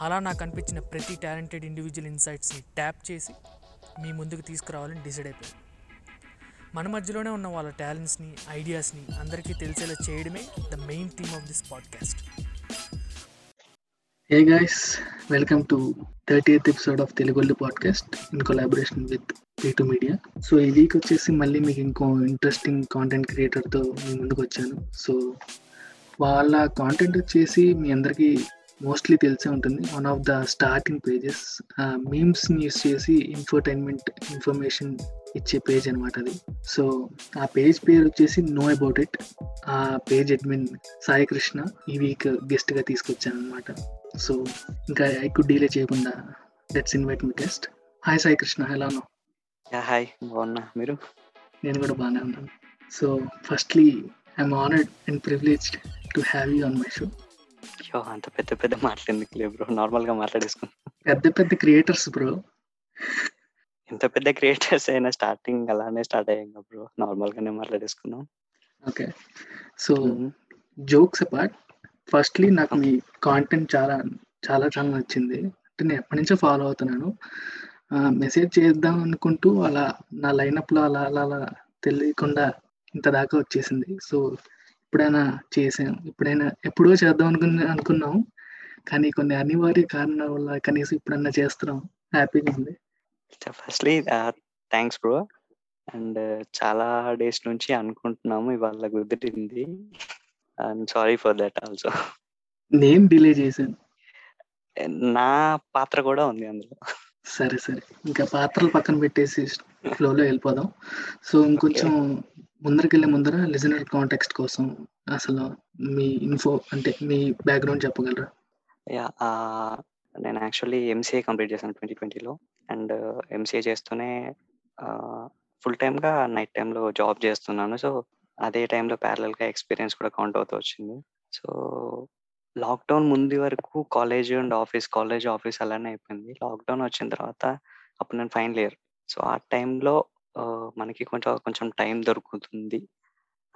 అలా నాకు అనిపించిన ప్రతి టాలెంటెడ్ ఇండివిజువల్ ఇన్సైట్స్ని ట్యాప్ చేసి మీ ముందుకు తీసుకురావాలని డిసైడ్ అయిపోయింది మన మధ్యలోనే ఉన్న వాళ్ళ టాలెంట్స్ని ఐడియాస్ని అందరికీ తెలిసేలా చేయడమే the main theme of this podcast. Hey guys welcome to thirty eighth episode of Telugollu podcast in collaboration with P media so ఈ వీక్ వచ్చేసి మళ్ళీ మీకు ఇంకో ఇంట్రెస్టింగ్ కాంటెంట్ క్రియేటర్తో మీ ముందుకు వచ్చాను. సో వాళ్ళ కాంటెంట్ వచ్చేసి మీ అందరికీ మోస్ట్లీ తెలిసే ఉంటుంది. One of the starting pages మీమ్స్ని use చేసి ఇన్ఫర్టైన్మెంట్ ఇన్ఫర్మేషన్ ఇచ్చే పేజ్ అనమాట అది. సో ఆ పేజ్ పేరు వచ్చేసి నో అబౌట్ ఇట్ ఆ పేజ్ అడ్మిన్ సాయి కృష్ణ ఈ వీక్ గెస్ట్గా తీసుకొచ్చాను అనమాట సో ఇంకా ఎక్కువ డీలే చేయకుండా లెట్స్ ఇన్వైట్ మీ గెస్ట్ హాయ్ సాయి కృష్ణ ఎలా ఉన్నావు? హాయ్ బాగున్నా. మీరు? నేను కూడా బాగానే ఉన్నాను. So firstly I'm honoured and privileged to have you on my show అయ్యో అంత పెద్ద పెద్ద మాటలు ఎందుకు లేవు బ్రో? నార్మల్గా మాట్లాడేసుకున్నాం పెద్ద పెద్ద క్రియేటర్స్ బ్రో. ఎంత పెద్ద క్రియేటర్స్ అయినా స్టార్టింగ్ అలానే స్టార్ట్ అయ్యాం బ్రో? నార్మల్ గానే మాట్లాడేసుకున్నాం okay. So jokes apart firstly నాకు మీ కాంటెంట్ చాలా చాలా చాలా నచ్చింది. అంటే నేను ఎప్పటి నుంచో ఫాలో అవుతున్నాను. మెసేజ్ చేద్దాం అనుకుంటూ అలా నా లైనప్లో అలా అలా అలా తెలియకుండా ఇంత దాకా వచ్చేసింది. సో ఎప్పుడైనా చేసాం. ఎప్పుడైనా ఎప్పుడో చేద్దాం అనుకున్న అనుకున్నాం. కానీ కొన్ని అనివార్య కారణాల వల్ల కనీసం ఇప్పుడన్నా చేస్తున్నాం. హ్యాపీగా ఉంది. ఫస్ట్లీ థ్యాంక్స్ బ్రో అండ్ చాలా డేస్ నుంచి అనుకుంటున్నాము. ఇవాళ కుదిరింది. And sorry for that also నేను డిలే చేశాను. నా పాత్ర కూడా ఉంది అందులో. సరే సరే. ఇంకా పాత్రలు పక్కన పెట్టేసి ఫ్లోలో వెళ్ళిపోదాం. సో ఇంకొంచెం ముందరికెళ్ళే ముందర లిజనర్ కాంటెక్స్ట్ కోసం అసలు మీ ఇన్ఫో అంటే మీ బ్యాక్గ్రౌండ్ చెప్పగలరా? యా నేను యాక్చువల్లీ ఎంసీఏ కంప్లీట్ చేశాను ట్వంటీ ట్వంటీలో. అండ్ uh, ఎంసీఏ చేస్తూనే ఫుల్ టైమ్గా నైట్ టైంలో జాబ్ చేస్తున్నాను. సో అదే టైంలో ప్యారలల్గా ఎక్స్పీరియన్స్ కూడా కౌంట్ అవుతూ వచ్చింది. సో లాక్డౌన్ ముందు వరకు college and office college office అలానే అయిపోయింది. లాక్డౌన్ వచ్చిన తర్వాత అప్పుడు నేను ఫైనల్ ఇయర్. సో ఆ టైంలో మనకి కొంచెం కొంచెం టైం దొరుకుతుంది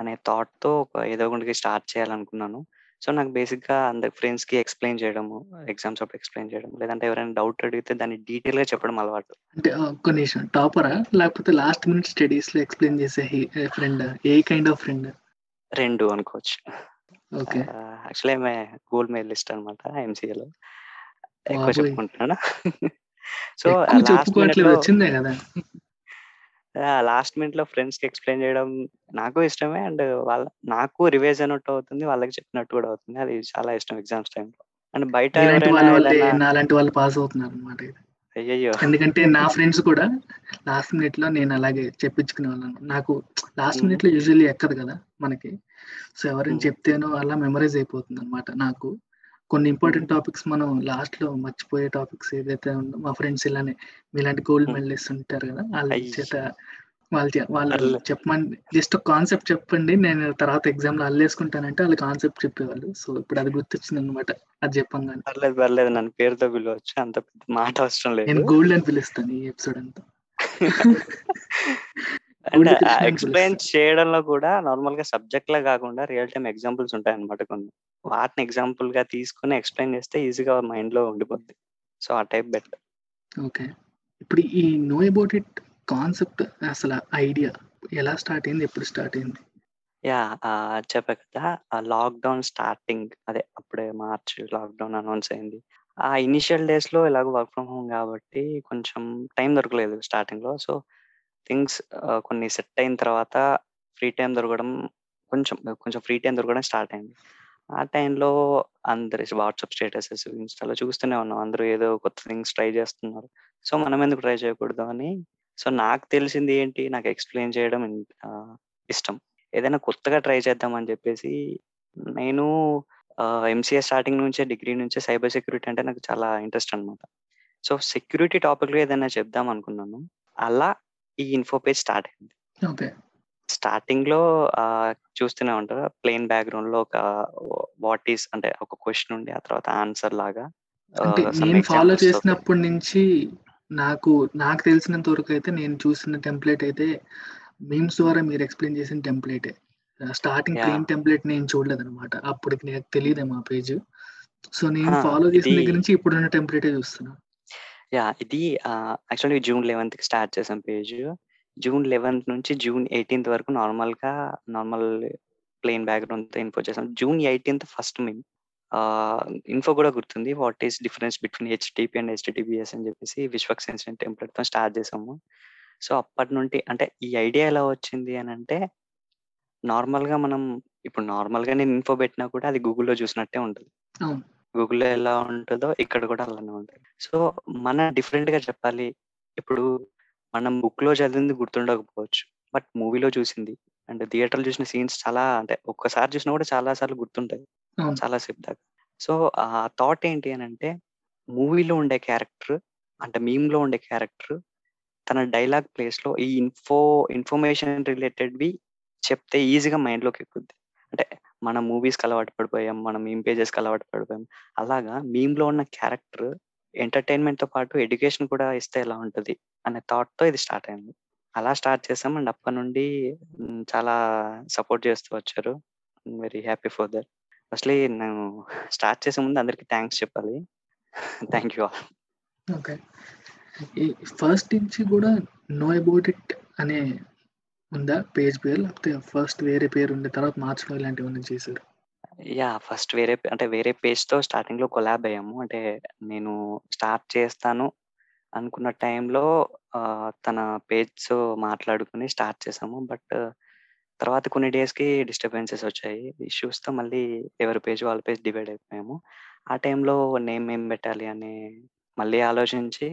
అనే థాట్తో ఒక ఏదో ఒకటి స్టార్ట్ చేయాలనుకున్నాను. సో నాకు బేసిక్గా అందరి ఫ్రెండ్స్కి ఎక్స్ప్లెయిన్ చేయడము ఎగ్జామ్స్ అప్పుడు ఎక్స్ప్లెయిన్ చేయడం లేదంటే ఎవరైనా డౌట్ అడిగితే దాన్ని డీటెయిల్గా చెప్పడం అలవాటు. అంటే ఒక్క నిమిషం. టాపరా? లేకపోతే లాస్ట్ మినిట్ స్టడీస్లో ఎక్స్ప్లెయిన్ చేసే friend? A kind of friend? రెండు అనుకోవచ్చు. ఓకే. యాక్చువల్లీ ఆమె గోల్డ్ మెడలిస్ట్ అనమాట ఎంసీఏలో. ఎక్కువ బాబోయ్. చెప్పుకుంటున్నానా? సో ఎక్కువ లాస్ట్ చెప్పుకోవట్లేదు. వచ్చిందే కదా? లాస్ట్ మినిట్లో ఫ్రెండ్స్కి ఎక్స్ప్లెయిన్ చేయడం నాకు ఇష్టమే అండ్ వాళ్ళ నాకు రివైజ్ అయినట్టు అవుతుంది వాళ్ళకి చెప్పినట్టు కూడా అవుతుంది. అది చాలా ఇష్టం ఎగ్జామ్స్ టైంలో అండ్ బయట వాళ్ళ పాస్ అవుతున్నారు అనమాట అయ్యయ్యో. ఎందుకంటే నా ఫ్రెండ్స్ కూడా లాస్ట్ మినిట్లో నేను అలాగే చెప్పించుకునే వాళ్ళను. నాకు లాస్ట్. మినిట్లో యూజువల్లీ ఎక్కదు కదా మనకి. సో ఎవరైనా. చెప్తేనో అలా మెమరైజ్ అయిపోతుంది అనమాట నాకు. కొన్ని ఇంపార్టెంట్ టాపిక్స్ మనం లాస్ట్లో మర్చిపోయే టాపిక్స్ ఏదైతే ఉందో మా ఫ్రెండ్స్ ఇలానే మీలాంటి గోల్డ్. మెడలిస్ట్ ఉంటారు కదా వాళ్ళ. చేత వాళ్ళ వాళ్ళు. చెప్పమని జస్ట్ ఒక కాన్సెప్ట్ చెప్పండి నేను తర్వాత ఎగ్జామ్లో అల్లేసుకుంటానంటే వాళ్ళు కాన్సెప్ట్ చెప్పేవాళ్ళు సో ఇప్పుడు అది గుర్తొచ్చింది అనమాట అది చెప్పంగానే పర్లేదు పర్లేదు నన్ను పేరుతో పిలవచ్చు అంత పెద్ద మాట అవసరం నేను లేదు గోల్డ్ అని పిలుస్తాను ఈ ఎపిసోడ్ అంతా ఎక్స్ప్లెయిన్ పిలుస్తాను చేయడంలో కూడా నార్మల్గా సబ్జెక్ట్ లా కాకుండా రియల్ టైమ్ ఎగ్జాంపుల్స్ ఉంటాయి అనమాట కొన్ని. వాటిని ఎగ్జాంపుల్గా తీసుకుని ఎక్స్ప్లెయిన్ చేస్తే ఈజీగా మైండ్లో ఉండిపోద్ది. సో ఆ టైప్ బెటర్ ఓకే ఇప్పుడు ఈ నో అబౌట్ ఇట్ కాన్సెప్ట్ అసలు ఐడియా ఎలా స్టార్ట్ అయింది? ఎప్పుడు స్టార్ట్ అయింది? యా చెప్పా కదా. ఆ లాక్డౌన్ స్టార్టింగ్ అదే అప్పుడే మార్చ్ లాక్డౌన్ అనౌన్స్ అయింది. ఆ ఇనిషియల్ డేస్లో ఇలాగ వర్క్ ఫ్రమ్ హోమ్ కాబట్టి కొంచెం టైం దొరకలేదు స్టార్టింగ్లో. సో థింగ్స్ కొన్ని సెట్ అయిన తర్వాత ఫ్రీ టైం దొరకడం కొంచెం కొంచెం ఫ్రీ టైం దొరకడం స్టార్ట్ అయింది. ఆ టైంలో అందరి వాట్సాప్ స్టేటసెస్ ఇన్స్టాలో చూస్తూనే ఉన్నాం. అందరూ ఏదో కొత్త థింగ్స్ ట్రై చేస్తున్నారు. సో మనం ఎందుకు ట్రై చేయకూడదు అని? సో నాకు తెలిసింది ఏంటి? నాకు ఎక్స్ప్లెయిన్ చేయడం ఇష్టం. ఏదైనా కొత్తగా ట్రై చేద్దాం అని చెప్పేసి నేను ఎంసీఏ స్టార్టింగ్ నుంచే డిగ్రీ నుంచే సైబర్ సెక్యూరిటీ అంటే నాకు చాలా ఇంట్రెస్ట్ అనమాట సో సెక్యూరిటీ టాపిక్లో ఏదైనా చెప్దాం అనుకున్నాను. అలా ఈ ఇన్ఫో పేజ్ స్టార్ట్ అయింది. ఓకే. స్టార్టింగ్లో చూస్తూనే ఉంటారు. ప్లెయిన్ బ్యాక్గ్రౌండ్లో ఒక వాట్ ఈస్ అంటే ఒక క్వశ్చన్ ఉండి ఆ తర్వాత ఆన్సర్ లాగా నేను ఫాలో చేసినప్పటి నుంచి నాకు నాకు తెలిసినంత వరకు అయితే నేను చూసిన టెంప్లెట్ అయితే మీమ్స్ ద్వారా మీరు ఎక్స్ప్లెయిన్ చేసిన టెంప్లెటే స్టార్టింగ్. ప్లెయిన్ టెంప్లెట్ నేను చూడలేదు అనమాట అప్పటికి నాకు తెలియదు మా పేజ్ సో నేను ఫాలో చేసిన దగ్గర నుంచి ఇప్పుడున్న టెంప్లెటే చూస్తున్నా. యా ఇది యాక్చువల్లీ జూన్ లెవెన్త్కి స్టార్ట్ చేసాం పేజ్. జూన్ లెవెన్త్ నుంచి జూన్ ఎయిటీన్త్ వరకు నార్మల్గా నార్మల్ ప్లెయిన్ బ్యాక్గ్రౌండ్తో ఇన్ఫో చేసాం జూన్ ఎయిటీన్త్ ఫస్ట్ మేము ఇన్ఫో కూడా గుర్తుంది. What is difference between HTTP and HTTPS అని చెప్పేసి విశ్వక్ సెన్షన్ టెంప్లెట్తో స్టార్ట్ చేసాము సో అప్పటి నుండి అంటే ఈ ఐడియా ఎలా వచ్చింది అని అంటే నార్మల్గా మనం ఇప్పుడు నార్మల్గా నేను ఇన్ఫో పెట్టినా కూడా అది గూగుల్లో చూసినట్టే ఉంటుంది. గూగుల్లో ఎలా ఉంటుందో ఇక్కడ కూడా అలానే ఉంటుంది. సో మన డిఫరెంట్గా చెప్పాలి. ఇప్పుడు మనం బుక్లో చదివింది గుర్తుండకపోవచ్చు. బట్ మూవీలో చూసింది. అండ్ థియేటర్లో చూసిన సీన్స్ చాలా అంటే ఒక్కసారి చూసినా కూడా చాలా సార్లు గుర్తుంటాయి. చాలా సేపు దాకా. సో ఆ థాట్ ఏంటి అని అంటే మూవీలో ఉండే క్యారెక్టర్ అంటే meme లో ఉండే క్యారెక్టర్ తన డైలాగ్ ప్లేస్లో ఈ ఇన్ఫో ఇన్ఫర్మేషన్ రిలేటెడ్వి చెప్తే ఈజీగా మైండ్లోకి ఎక్కుద్ది. అంటే మన మూవీస్కి అలవాటు పడిపోయాం మనం మీమ్ పేజెస్కి అలవాటు పడిపోయాం. అలాగా మీమ్లో లో ఉన్న క్యారెక్టర్ ఎంటర్టైన్మెంట్తో పాటు ఎడ్యుకేషన్ కూడా ఇస్తే ఎలా ఉంటది అనే థాట్తో ఇది స్టార్ట్ అయింది. అలా స్టార్ట్ చేసాం అండ్ అప్పటి నుండి చాలా సపోర్ట్ చేస్తూ వచ్చారు. Very happy for that firstly నేను స్టార్ట్ చేసే ముందు అందరికి థ్యాంక్స్ చెప్పాలి. థ్యాంక్ యూ ఆల్ ఓకే ఈ ఫస్ట్ నుంచి కూడా నో అబౌట్ ఇట్ అనే ఉందా? పేజ్ పేరు? లేకపోతే ఫస్ట్ వేరే పేరు ఉండే తర్వాత మార్చడం ఇలాంటివి ఏమైనా చేశారు? యా ఫస్ట్ వేరే అంటే వేరే పేజ్తో స్టార్టింగ్లో కొలాబ్ అయ్యాము. అంటే నేను స్టార్ట్ చేస్తాను అనుకున్న టైంలో తన పేజ్ మాట్లాడుకుని స్టార్ట్ చేసాము. బట్ తర్వాత కొన్ని డేస్కి డిస్టర్బెన్సెస్ వచ్చాయి. ఇష్యూస్తో మళ్ళీ ఎవరి పేజ్ వాళ్ళ పేజ్ డివైడ్ అయిపోయాము. ఆ టైంలో నేమ్ ఏం పెట్టాలి అని మళ్ళీ ఆలోచించి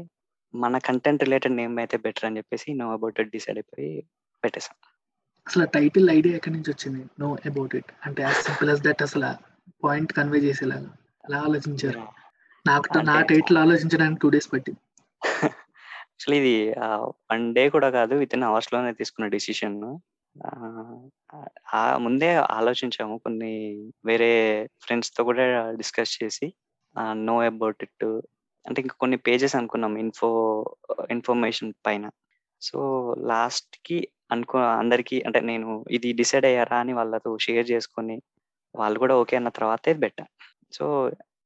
మన కంటెంట్ రిలేటెడ్ నేమ్ అయితే బెటర్ అని చెప్పేసి నో అబౌట్ డిసైడ్ అయిపోయి పెట్టేసాం అసలు టైటిల్ ఐడియా ఎక్కడి నుంచి వచ్చింది? నో అబౌట్ ఇట్ అంటే యాజ్ సింపుల్ as దట్ అసలు పాయింట్ కన్వే చేసేలాగా. ఎలా ఆలోచించారు. నాకు నా టైటిల్ ఆలోచించడానికి టూ డేస్ పట్టింది. యాక్చువల్లీ ఇది వన్ డే కూడా కాదు విత్ ఇన్ అవర్స్లోనే తీసుకున్న డిసిషన్ ఆ ముందే ఆలోచించాము కొన్ని వేరే ఫ్రెండ్స్తో కూడా డిస్కస్ చేసి నో అబౌట్ ఇట్ అంటే ఇంకా కొన్ని పేజెస్ అనుకున్నాం ఇన్ఫో ఇన్ఫర్మేషన్ పైన. సో లాస్ట్కి అనుకో అందరికి అంటే నేను ఇది డిసైడ్ అయ్యారా అని వాళ్ళతో షేర్ చేసుకొని వాళ్ళు కూడా ఓకే అన్న తర్వాతే బెటర్ సో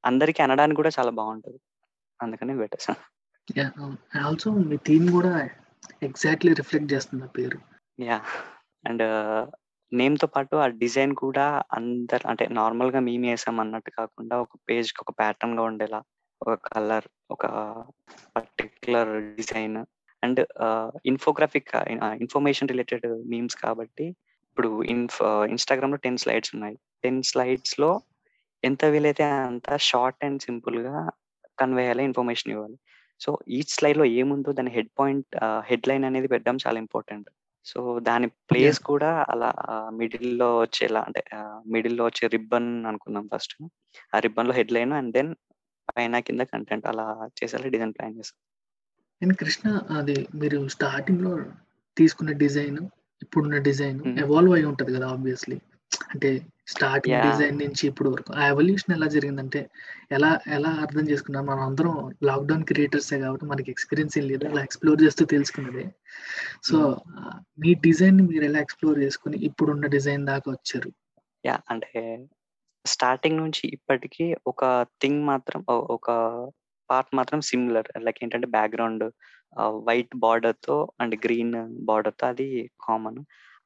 అందరికి అనడానికి కూడా చాలా బాగుంటుంది. అందుకని బెటర్ ఆల్సో మీ థీమ్ కూడా ఎగ్జాక్ట్లీ రిఫ్లెక్ట్ చేస్తుంది పేరు. యా అండ్ నేమ్తో పాటు ఆ డిజైన్ కూడా అందరు అంటే నార్మల్గా మేము వేసాం అన్నట్టు కాకుండా ఒక పేజ్కి ఒక ప్యాటర్న్గా ఉండేలా ఒక కలర్ ఒక particular design and infographic information related memes కాబట్టి ఇప్పుడు ఇన్ఫ్ ఇన్స్టాగ్రామ్లో టెన్ స్లైడ్స్ ఉన్నాయి. టెన్ స్లైడ్స్లో ఎంత వీలైతే అంత షార్ట్ అండ్ సింపుల్గా కన్వే అయ్యేలా ఇన్ఫర్మేషన్ ఇవ్వాలి. సో ఈచ్ స్లైడ్లో ఏముందో దాని హెడ్ పాయింట్ హెడ్ లైన్ అనేది పెట్టడం చాలా ఇంపార్టెంట్ సో దాని ప్లేస్ కూడా అలా మిడిల్లో వచ్చేలా అంటే మిడిల్లో వచ్చే రిబ్బన్ అనుకున్నాం ఫస్ట్ ఆ రిబ్బన్లో హెడ్ లైన్ అండ్ దెన్ పైన కింద కంటెంట్ అలా చేసేలా డిజైన్ ప్లాన్ చేసాం అండ్ కృష్ణ అది మీరు స్టార్టింగ్లో తీసుకున్న డిజైన్ ఇప్పుడున్న డిజైన్. ఎవాల్వ్ అయి ఉంటది కదా ఆబ్వియస్లీ అంటే స్టార్టింగ్. డిజైన్ నుంచి ఇప్పుడు వరకు. ఆ ఎవల్యూషన్ ఎలా జరిగిందంటే ఎలా ఎలా అర్థం చేసుకున్నాం? మనం అందరం లాక్డౌన్ క్రియేటర్సే కాబట్టి మనకి ఎక్స్పీరియన్స్ ఏం లేదు. అలా ఎక్స్ప్లోర్ చేస్తూ తెలుసుకున్నదే. సో మీ డిజైన్ మీరు ఎలా ఎక్స్ప్లోర్ చేసుకుని ఇప్పుడున్న డిజైన్ దాకా వచ్చారు? యా అంటే స్టార్టింగ్ నుంచి ఇప్పటికీ ఒక థింగ్ మాత్రం ఒక పార్ట్ మాత్రం సిమిలర్ లైక్ ఏంటంటే బ్యాక్గ్రౌండ్ వైట్ బార్డర్తో అండ్ గ్రీన్ బార్డర్తో అది కామన్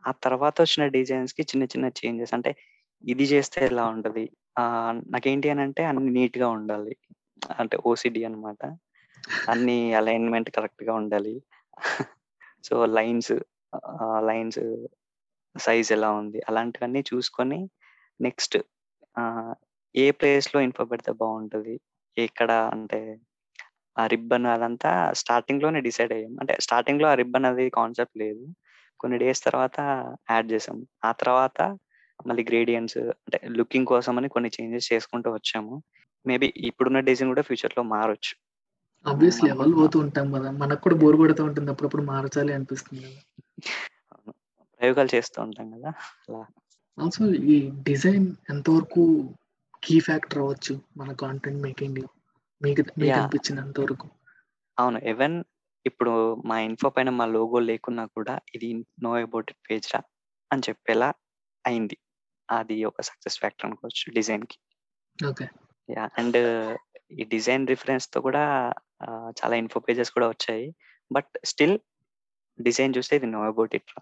ఆ తర్వాత వచ్చిన డిజైన్స్కి చిన్న చిన్న చేంజెస్ అంటే ఇది చేస్తే ఎలా ఉంటది? ఆ నాకేంటి అని అంటే అన్ని నీట్గా ఉండాలి. అంటే ఓసిడి అన్నమాట. అన్ని అలైన్మెంట్ కరెక్ట్గా ఉండాలి. సో లైన్స్ లైన్స్ సైజ్ ఎలా ఉంది? అలాంటివన్నీ చూసుకొని నెక్స్ట్ ఏ ప్లేస్లో ఇన్ఫో పెడితే బాగుంటది? ఎక్కడ అంటే ఆ రిబ్బన్ అదంతా స్టార్టింగ్లోనే డిసైడ్ అయ్యాం. అంటే స్టార్టింగ్లో ఆ రిబ్బన్ అది కాన్సెప్ట్ లేదు. కొన్ని డేస్ తర్వాత యాడ్ చేసాం. ఆ తర్వాత మళ్ళీ గ్రేడియంట్స్ అంటే లుకింగ్ కోసం అని కొన్ని చేంజెస్ చేసుకుంటూ వచ్చాము. మేబీ ఇప్పుడున్న డిజైన్ కూడా ఫ్యూచర్లో మారొచ్చు. ఆబ్వియస్లీ ఎవరు పోతూ ఉంటాం కదా. మనకు కూడా బోర్ కొడుతూ ఉంటుంది. అప్పుడప్పుడు మార్చాలి అనిపిస్తుంది కదా. ప్రయోగాలు చేస్తూ ఉంటాం కదా. అలా. ఆల్సో ఈ డిజైన్ ఎంతవరకు కీ ఫ్యాక్టర్ అవ్వచ్చు మన కాంటెంట్ మేకింగ్లో. మీకు. అనిపించినంత వరకు. అవును. ఈవెన్ ఇప్పుడు మా ఇన్ఫో పైన మా లోగో లేకున్నా కూడా ఇది నో అబౌట్ ఇట్ పేజ్ రా అని చెప్పేలా అయింది. అది ఒక సక్సెస్ ఫ్యాక్టర్ అనుకోవచ్చు డిజైన్కి. ఓకే. యా అండ్ ఈ డిజైన్ రిఫరెన్స్తో కూడా చాలా ఇన్ఫో పేజెస్ కూడా వచ్చాయి. బట్ స్టిల్ డిజైన్ చూస్తే ఇది నో అబౌట్ ఇట్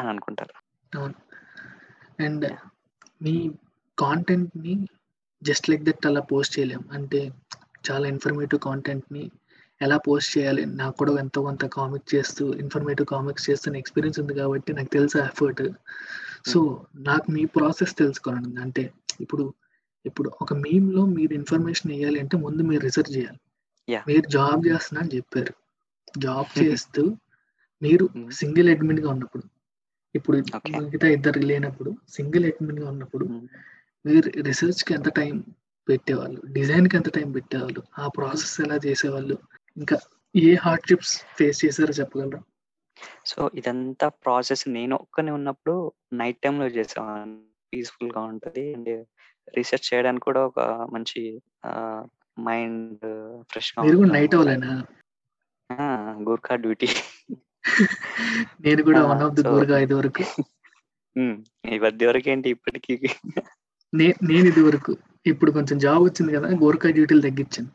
అని అనుకుంటారు. అవును. అండ్ మీ కాంటెంట్ని జస్ట్ లైక్ దట్ అలా పోస్ట్ చేయలేం అంటే చాలా ఇన్ఫర్మేటివ్ కాంటెంట్ని ఎలా పోస్ట్ చేయాలి నాకు కూడా ఎంతో కొంత కామిక్ చేస్తూ ఇన్ఫర్మేటివ్ కామిక్స్ చేస్తున్న ఎక్స్పీరియన్స్ ఉంది కాబట్టి నాకు తెలుసు ఎఫర్ట్ సో నాకు మీ ప్రాసెస్ తెలుసుకోవాలని అంటే ఇప్పుడు ఇప్పుడు ఒక మీమ్లో మీరు ఇన్ఫర్మేషన్ ఇవ్వాలి అంటే ముందు మీరు రీసెర్చ్ చేయాలి. మీరు జాబ్ చేస్తున్నా అని చెప్పారు జాబ్ చేస్తూ మీరు. సింగిల్ అడ్మిన్గా ఉన్నప్పుడు ఇప్పుడు. మిగతా ఇద్దరు లేనప్పుడు సింగిల్ అడ్మిన్గా ఉన్నప్పుడు. మీరు రీసెర్చ్కి ఎంత టైం పెట్టేవాళ్ళు? డిజైన్కి ఎంత టైం పెట్టేవాళ్ళు? ఆ ప్రాసెస్ ఎలా చేసేవాళ్ళు? ఇంకా ఏ హార్డ్షిప్స్ ఫేస్ చేశారో చెప్పగలరా? సో ఇదంతా ప్రాసెస్ నేను ఒక్కనే ఉన్నప్పుడు నైట్ టైంలో చేసేవాడిని పీస్ఫుల్గా ఉంటది. అండ్ రీసెర్చ్ చేయడానికి కూడా ఒక మంచి మైండ్ ఫ్రెష్గా నైట్. అవలేనా గూర్ఖా డ్యూటీ నేను కూడా వన్ ఆఫ్ ది గోర్గా ఇది వరకు. ఈ మధ్య వరకు ఏంటి ఇప్పటికీ? నే- నేను ఇది వరకు ఇప్పుడు కొంచెం జాబ్ వచ్చింది కదా గోర్ఖా డ్యూటీలు తగ్గించాను.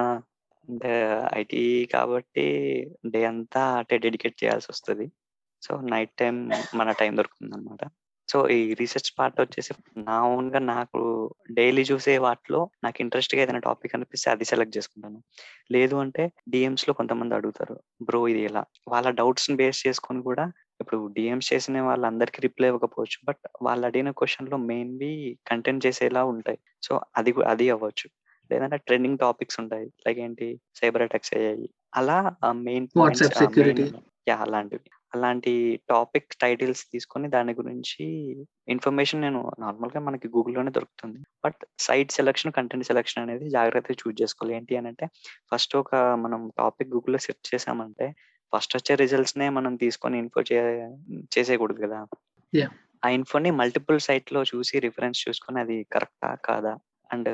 ఆ, అంటే ఐటీ కాబట్టి డే అంతా అటే డెడికేట్ చేయాల్సి వస్తుంది. సో నైట్ టైం మన టైం దొరుకుతుంది అనమాట సో ఈ రీసెర్చ్ పార్ట్ వచ్చేసి నా ఓన్గా నాకు డైలీ చూసే వాటిలో నాకు ఇంట్రెస్ట్గా ఏదైనా టాపిక్ అనిపిస్తే అది సెలెక్ట్ చేసుకుంటాను. లేదు అంటే డిఎమ్స్లో కొంతమంది అడుగుతారు బ్రో ఇది ఎలా? వాళ్ళ డౌట్స్ని బేస్ చేసుకొని కూడా ఇప్పుడు డిఎమ్స్ చేసిన వాళ్ళందరికీ రిప్లై ఇవ్వకపోవచ్చు. బట్ వాళ్ళు అడిగిన క్వశ్చన్లో మెయిన్లీ కంటెంట్ చేసేలా ఉంటాయి. సో అది అది అవ్వచ్చు. లేదంటే ట్రెండింగ్ టాపిక్స్ ఉంటాయి. లైక్ ఏంటి? సైబర్ అటాక్స్ అయ్యాయి అలా మెయిన్. యా అలాంటివి. అలాంటి టాపిక్ టైటిల్స్ తీసుకొని దాని గురించి ఇన్ఫర్మేషన్ నేను నార్మల్గా మనకి గూగుల్లోనే దొరుకుతుంది. But site selection content selection అనేది జాగ్రత్తగా చూస్ చేసుకోవాలి. ఏంటి అని అంటే ఫస్ట్ ఒక మనం టాపిక్ గూగుల్లో సెర్చ్ చేసామంటే ఫస్ట్ వచ్చే రిజల్ట్స్ నే మనం తీసుకొని ఇన్ఫో చే చేసేయకూడదు కదా. ఆ ఇన్ఫోని మల్టిపుల్ సైట్లో చూసి రిఫరెన్స్ చూసుకొని అది కరెక్టా కాదా? అండ్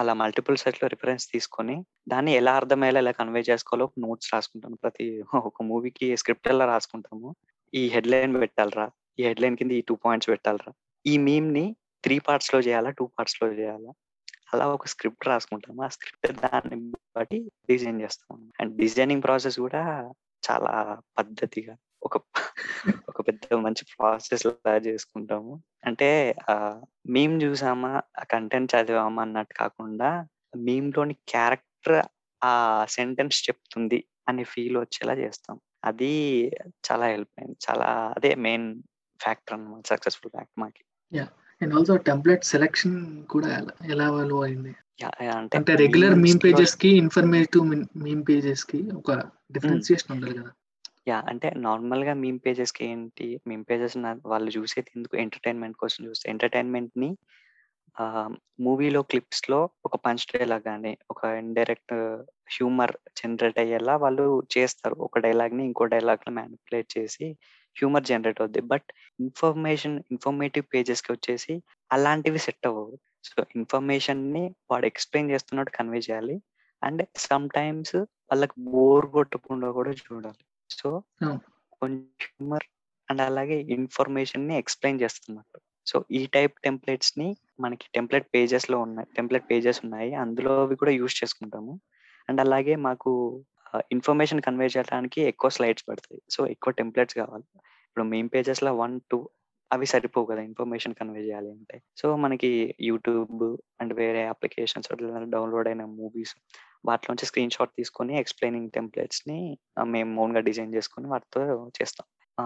అలా మల్టిపుల్ సైట్లో రిఫరెన్స్ తీసుకొని దాన్ని ఎలా అర్థమయ్యేలా ఎలా కన్వే చేసుకోవాలో నోట్స్ రాసుకుంటాను ప్రతి ఒక మూవీకి స్క్రిప్ట్ ఎలా రాసుకుంటాము ఈ హెడ్ లైన్ పెట్టాలరా ఈ హెడ్ లైన్ కింద ఈ టూ పాయింట్స్ పెట్టాలరా. ఈ మీమ్ని త్రీ పార్ట్స్లో చేయాలా టూ పార్ట్స్లో చేయాలా? అలా ఒక స్క్రిప్ట్ రాసుకుంటాము. ఆ స్క్రిప్ట్ దాన్ని బట్టి డిజైన్ చేస్తాం అండ్ డిజైనింగ్ ప్రాసెస్ కూడా చాలా పద్ధతిగా ఒక ఒక పెద్ద మంచి ప్రాసెస్ లా చేసుకుంటాము. అంటే ఆ మీమ్ చూసామా ఆ కంటెంట్ చదివామా అన్నట్టు కాకుండా మీమ్లోని క్యారెక్టర్ ఆ సెంటెన్స్ చెప్తుంది అనే ఫీల్ వచ్చేలా చేస్తాం. అది చాలా హెల్ప్ అయింది. చాలా అదే మెయిన్ ఫ్యాక్టర్ అన్నమాట సక్సెస్ఫుల్ ఫ్యాక్టర్ మాకి. అండ్ ఆల్సో టెంప్లెట్ సెలెక్షన్ కూడా ఎలా- వాల్వ్ అయింది? అంటే రెగ్యులర్ మీమ్ పేజెస్కి ఇన్ఫర్మేటివ్ మీమ్ పేజెస్కి ఒక డిఫరెన్సియేషన్ ఉండాలి కదా. యా అంటే నార్మల్గా మీమ్ పేజెస్కి ఏంటి మీమ్ పేజెస్ వాళ్ళు చూసేది ఎందుకు ఎంటర్టైన్మెంట్ కోసం చూస్తే ఎంటర్టైన్మెంట్ని మూవీలో క్లిప్స్లో ఒక పంచ్ డైలాగ్ కానీ ఒక ఇండైరెక్ట్ హ్యూమర్ జనరేట్ అయ్యేలా వాళ్ళు చేస్తారు. ఒక డైలాగ్ని ఇంకో డైలాగ్లో మ్యానిపులేట్ చేసి హ్యూమర్ జనరేట్ అవుద్ది. బట్ ఇన్ఫర్మేషన్ ఇన్ఫర్మేటివ్ పేజెస్కి వచ్చేసి అలాంటివి సెట్ అవ్వవు. సో ఇన్ఫర్మేషన్ని వాడు ఎక్స్ప్లెయిన్ చేస్తున్నట్టు కన్వే చేయాలి. అండ్ సమ్ టైమ్స్ వాళ్ళకి బోర్ కొట్టకుండా కూడా చూడాలి. సో. కొంచెం హ్యూమర్ అండ్ అలాగే ఇన్ఫర్మేషన్ని ఎక్స్ప్లెయిన్ చేస్తున్నట్టు. సో ఈ టైప్ టెంప్లెట్స్ని మనకి టెంప్లెట్ పేజెస్లో ఉన్నాయి టెంప్లెట్ పేజెస్ ఉన్నాయి. అందులో అవి కూడా యూస్ చేసుకుంటాము. అండ్ అలాగే మాకు ఇన్ఫర్మేషన్ కన్వే చేయడానికి ఎక్కువ స్లైడ్స్ పడతాయి. సో ఎక్కువ టెంప్లెట్స్ కావాలి. ఇప్పుడు మెయిన్ పేజెస్లో వన్ టూ అవి సరిపోవు కదా ఇన్ఫర్మేషన్ కన్వే చేయాలి అంటే. సో మనకి యూట్యూబ్ అండ్ వేరే అప్లికేషన్స్ డౌన్లోడ్ అయిన మూవీస్ వాటిలోంచి స్క్రీన్ షాట్ తీసుకొని ఎక్స్ప్లెయినింగ్ టెంప్లెట్స్ని మేము ఓన్గా డిజైన్ చేసుకొని వాటితో చేస్తాం. ఆ,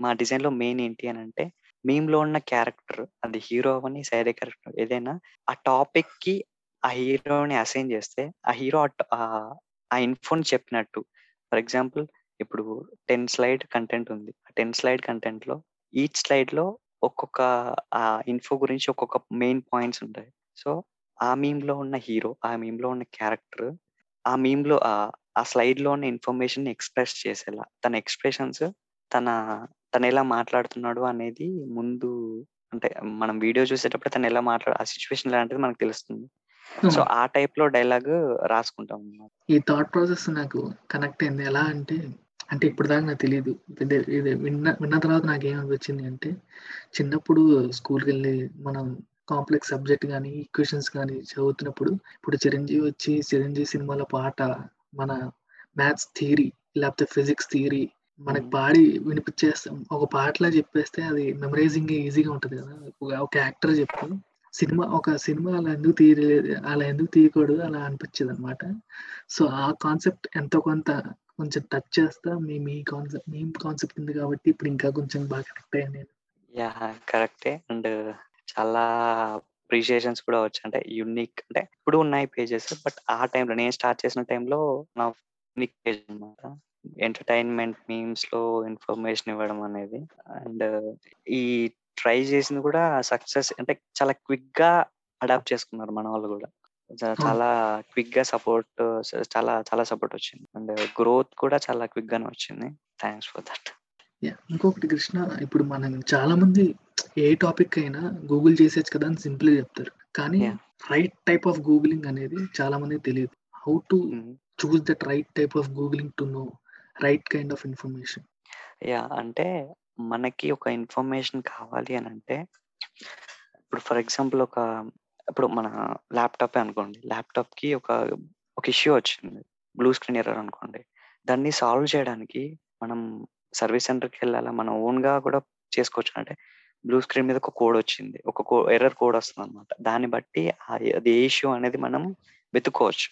మా డిజైన్లో మెయిన్ ఏంటి అని అంటే మేము లో ఉన్న క్యారెక్టర్ అది హీరో అవని సైడ్ క్యారెక్టర్ ఏదైనా ఆ టాపిక్కి ఆ హీరోని అసైన్ చేస్తే ఆ హీరో ఆ ఇన్ఫోని చెప్పినట్టు. ఫర్ ఎగ్జాంపుల్ ఇప్పుడు టెన్ స్లైడ్ కంటెంట్ ఉంది. టెన్ స్లైడ్ కంటెంట్లో ఈచ్ స్లైడ్లో ఒక్కొక్క ఆ ఇన్ఫో గురించి ఒక్కొక్క మెయిన్ పాయింట్స్ ఉంటాయి. సో ఆ మీమ్లో ఉన్న హీరో ఆ మీమ్లో ఉన్న క్యారెక్టర్ ఆ మీమ్లో ఆ స్లైడ్లో ఉన్న ఇన్ఫర్మేషన్ ఎక్స్ప్రెస్ చేసేలా తన ఎక్స్ప్రెషన్స్ తన తను ఎలా మాట్లాడుతున్నాడు అనేది ముందు అంటే మనం వీడియో చూసేటప్పుడు తను ఎలా మాట్లాడు ఆ సిచ్యువేషన్ లాంటిది మనకు తెలుస్తుంది. సో ఆ టైప్లో డైలాగ్ రాసుకుంటాం ఈ థాట్ ప్రాసెస్ నాకు కనెక్ట్ అయింది. ఎలా అంటే అంటే ఇప్పుడు దాకా నాకు తెలియదు ఇది విన్న విన్న తర్వాత నాకు ఏమనిపించింది అంటే చిన్నప్పుడు స్కూల్కి వెళ్ళి మనం కాంప్లెక్స్ సబ్జెక్ట్ కానీ ఈక్వేషన్స్ కానీ చదువుతున్నప్పుడు ఇప్పుడు చిరంజీవి వచ్చి చిరంజీవి సినిమాలో పాట మన మ్యాథ్స్ థియరీ లేకపోతే ఫిజిక్స్ థియరీ మనకి. పాడి వినిపించేస్తాం. ఒక పాటలా చెప్పేస్తే అది మెమరైజింగ్ ఈజీగా ఉంటుంది కదా. ఒక- యాక్టర్ చెప్పి సినిమా ఒక సినిమా అలా ఎందుకు తీయలేదు అలా ఎందుకు తీయకూడదు అలా అనిపించేది అనమాట సో ఆ కాన్సెప్ట్ ఎంతో కొంత కొంచెం టచ్ చేస్తా మీ మీ కాన్సెప్ట్ మీ కాన్సెప్ట్ ఉంది కాబట్టి ఇప్పుడు ఇంకా కొంచెం బాగా కనెక్ట్ అయ్యాను నేను. యా కరెక్టే. అండ్ చాలా అప్రిషియేషన్స్ కూడా వచ్చాయి. అంటే యూనిక్ అంటే ఇప్పుడు ఉన్నాయి పేజెస్ బట్ ఆ టైంలో నేను స్టార్ట్ చేసిన టైంలో నా యూనిక్ పేజ్ అనమాట ఎంటర్టైన్మెంట్ మీమ్స్లో ఇన్ఫర్మేషన్ ఇవ్వడం అనేది. అండ్ ఈ ట్రై చేసింది కూడా సక్సెస్ అంటే చాలా క్విక్గా అడాప్ట్ చేసుకున్నారు మన వాళ్ళు కూడా. చాలా క్విక్గా సపోర్ట్ చాలా చాలా సపోర్ట్ వచ్చింది. అండ్ గ్రోత్ కూడా చాలా క్విక్ గానే వచ్చింది. Thanks for that. ఇంకొకటి కృష్ణ ఇప్పుడు మనం చాలా మంది ఏ టాపిక్ అయినా గూగుల్ చేసేచ్చు కదా అని సింపుల్ చెప్తారు. కానీ. రైట్ టైప్ ఆఫ్ గూగులింగ్ అనేది చాలా మందికి తెలియదు. How to choose that right type of googling to know right kind of information. Yeah అంటే మనకి ఒక ఇన్ఫర్మేషన్ కావాలి అని అంటే ఇప్పుడు ఫర్ ఎగ్జాంపుల్ ఒక ఇప్పుడు మన ల్యాప్టాప్ అనుకోండి. ల్యాప్టాప్కి ఒక ఒక ఇష్యూ వచ్చింది. బ్లూ స్క్రీన్ ఎర్రర్ అనుకోండి. దాన్ని సాల్వ్ చేయడానికి మనం సర్వీస్ సెంటర్కి వెళ్ళాలా? మనం ఓన్గా కూడా చేసుకోవచ్చు. అంటే బ్లూ స్క్రీన్ మీద ఒక కోడ్ వచ్చింది. ఒక కో ఎర్రర్ కోడ్ వస్తుంది అనమాట దాన్ని బట్టి అది ఏ ఇష్యూ అనేది మనం వెతుక్కోవచ్చు.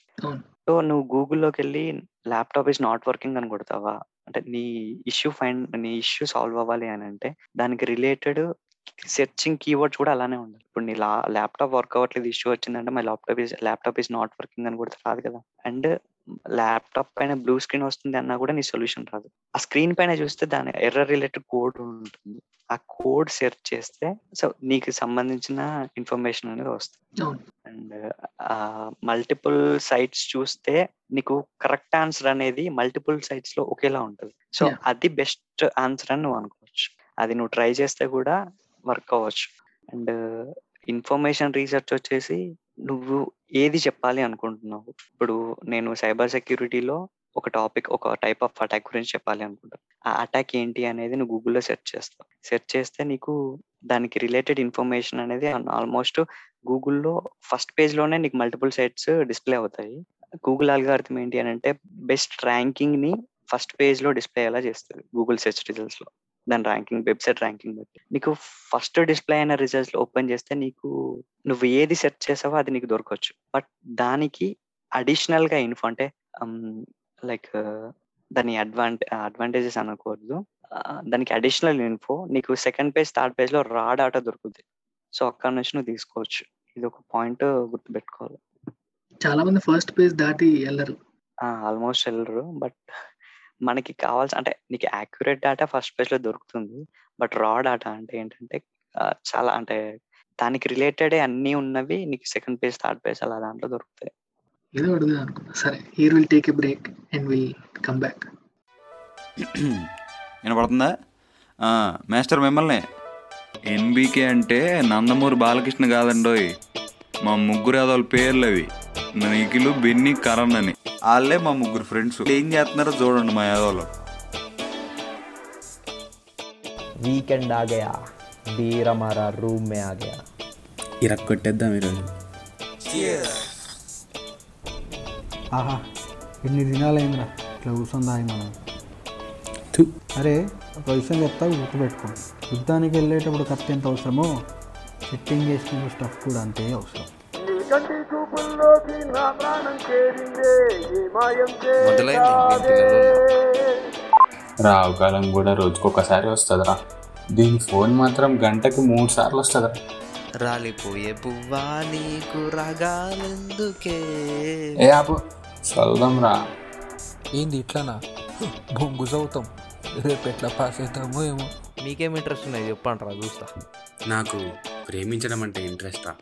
సో నువ్వు గూగుల్లోకి వెళ్ళి ల్యాప్టాప్ ఇస్ నాట్ వర్కింగ్ అని కొడతావా? అంటే నీ ఇష్యూ ఫైండ్ నీ ఇష్యూ సాల్వ్ అవ్వాలి అని అంటే దానికి రిలేటెడ్ సెర్చింగ్ కీవర్డ్స్ కూడా అలానే ఉండాలి. ఇప్పుడు నీ లా ల్యాప్టాప్ వర్క్ అవ్వట్లేదు ఇష్యూ వచ్చిందంటే my laptop is laptop is not working అని కూడా రాదు కదా. అండ్ ల్యాప్టాప్ పైన బ్లూ స్క్రీన్ వస్తుంది అన్నా కూడా నీ సొల్యూషన్ రాదు. ఆ స్క్రీన్ పైన చూస్తే దాని ఎర్రర్ రిలేటెడ్ కోడ్ ఉంటుంది. ఆ కోడ్ సెర్చ్ చేస్తే సో నీకు సంబంధించిన ఇన్ఫర్మేషన్ అనేది వస్తుంది. మల్టిపుల్ సైట్స్ చూస్తే నీకు కరెక్ట్ ఆన్సర్ అనేది మల్టిపుల్ సైట్స్లో ఒకేలా ఉంటుంది. సో. అది బెస్ట్ ఆన్సర్ అని నువ్వు అనుకోవచ్చు. అది నువ్వు ట్రై చేస్తే కూడా వర్క్ అవ్వచ్చు. అండ్ ఇన్ఫర్మేషన్ రీసెర్చ్ వచ్చేసి నువ్వు ఏది చెప్పాలి అనుకుంటున్నావు? ఇప్పుడు నేను సైబర్ సెక్యూరిటీలో ఒక టాపిక్ ఒక టైప్ ఆఫ్ అటాక్ గురించి చెప్పాలి అనుకుంటాను ఆ అటాక్ ఏంటి అనేది నువ్వు గూగుల్లో సెర్చ్ చేస్తావు. సెర్చ్ చేస్తే నీకు దానికి రిలేటెడ్ ఇన్ఫర్మేషన్ అనేది ఆల్మోస్ట్ గూగుల్లో ఫస్ట్ పేజ్లోనే నీకు మల్టిపుల్ సైట్స్ డిస్ప్లే అవుతాయి. గూగుల్ అల్గారిథం ఏంటి అని అంటే బెస్ట్ ర్యాంకింగ్ని ఫస్ట్ పేజ్లో డిస్ప్లే అలా చేస్తుంది. గూగుల్ సెర్చ్ రిజల్ట్స్లో దాని ర్యాంకింగ్ వెబ్సైట్ ర్యాంకింగ్ బట్టి. నీకు ఫస్ట్ డిస్ప్లే అయిన రిజల్ట్స్లో ఓపెన్ చేస్తే నీకు నువ్వు ఏది సెర్చ్ చేసావో అది నీకు దొరకవచ్చు. బట్ దానికి అడిషనల్గా ఇన్ఫో అంటే లైక్ దాని అడ్వాంటే అడ్వాంటేజెస్ అనకూడదు. దానికి అడిషనల్ ఇన్ఫో. నీకు సెకండ్ పేజ్ థర్డ్ పేజ్లో రా డాటా దొరుకుతుంది సో అక్కడ నుంచి నువ్వు తీసుకోవచ్చు. ఇది ఒక పాయింట్ గుర్తుపెట్టుకోవాలి. చాలా మంది ఫస్ట్ పేజ్ దాటి వెళ్ళరు. ఆల్మోస్ట్ వెళ్ళరు. బట్ మనకి కావాల్సిన అంటే నీకు యాక్యురేట్ డేటా ఫస్ట్ పేజ్లో దొరుకుతుంది. బట్ రా డేటా అంటే ఏంటంటే చాలా అంటే దానికి రిలేటెడ్ అన్ని ఉన్నవి నీకు సెకండ్ పేజ్ థర్డ్ పేజ్ అలా దాంట్లో దొరుకుతాయి. ఏదో అడుగుదాం అనుకున్నా. సరే here will take a break and will come back వినపడుతుందా? ఆ, మాస్టర్ మిమ్మల్ని ఎన్బీకే అంటే నందమూరి బాలకృష్ణ కాదండోయ్. మా ముగ్గురు అదోళ్ళ పేర్లు అవి. నిఖిలు బిన్ని కరణ్ అని. వాళ్ళే మా ముగ్గురు ఫ్రెండ్స్ ఏం చేస్తున్నారో చూడండి మా యాదోళ్ళు వీకెండ్ ఆగయా? బీరమారా రూమ్ ఆగయా? ఇరక్ కొట్టేద్దాం ఈరోజు. ఆహా ఎన్ని దినాలైందిరా? ఇట్లా కూర్చుందా దాగి మనం. అరే ఒక విషయం చెప్తా గుర్తుపెట్టుకోండి యుద్ధానికి వెళ్ళేటప్పుడు కత్తి ఎంత అవసరమో సెట్టింగ్ చేసిన స్టఫ్ కూడా అంతే అవసరం. రావు కాలం కూడా రోజుకొకసారి వస్తుందిరా. దీని ఫోన్ మాత్రం గంటకి మూడు సార్లు వస్తుందిరా. రాలిపోయే పువ్వా నీకు రగాలెందుకే? ఏ ఆపు చదువుదాం రా ఏంది ఇట్లానా? బొంగు చదువుతాం రేపు ఎట్లా పాస్ అవుతామో ఏమో. మీకేం ఇంట్రెస్ట్ ఉన్నాయి చెప్పండి రా చూస్తా. నాకు ప్రేమించడం అంటే ఇంట్రెస్టా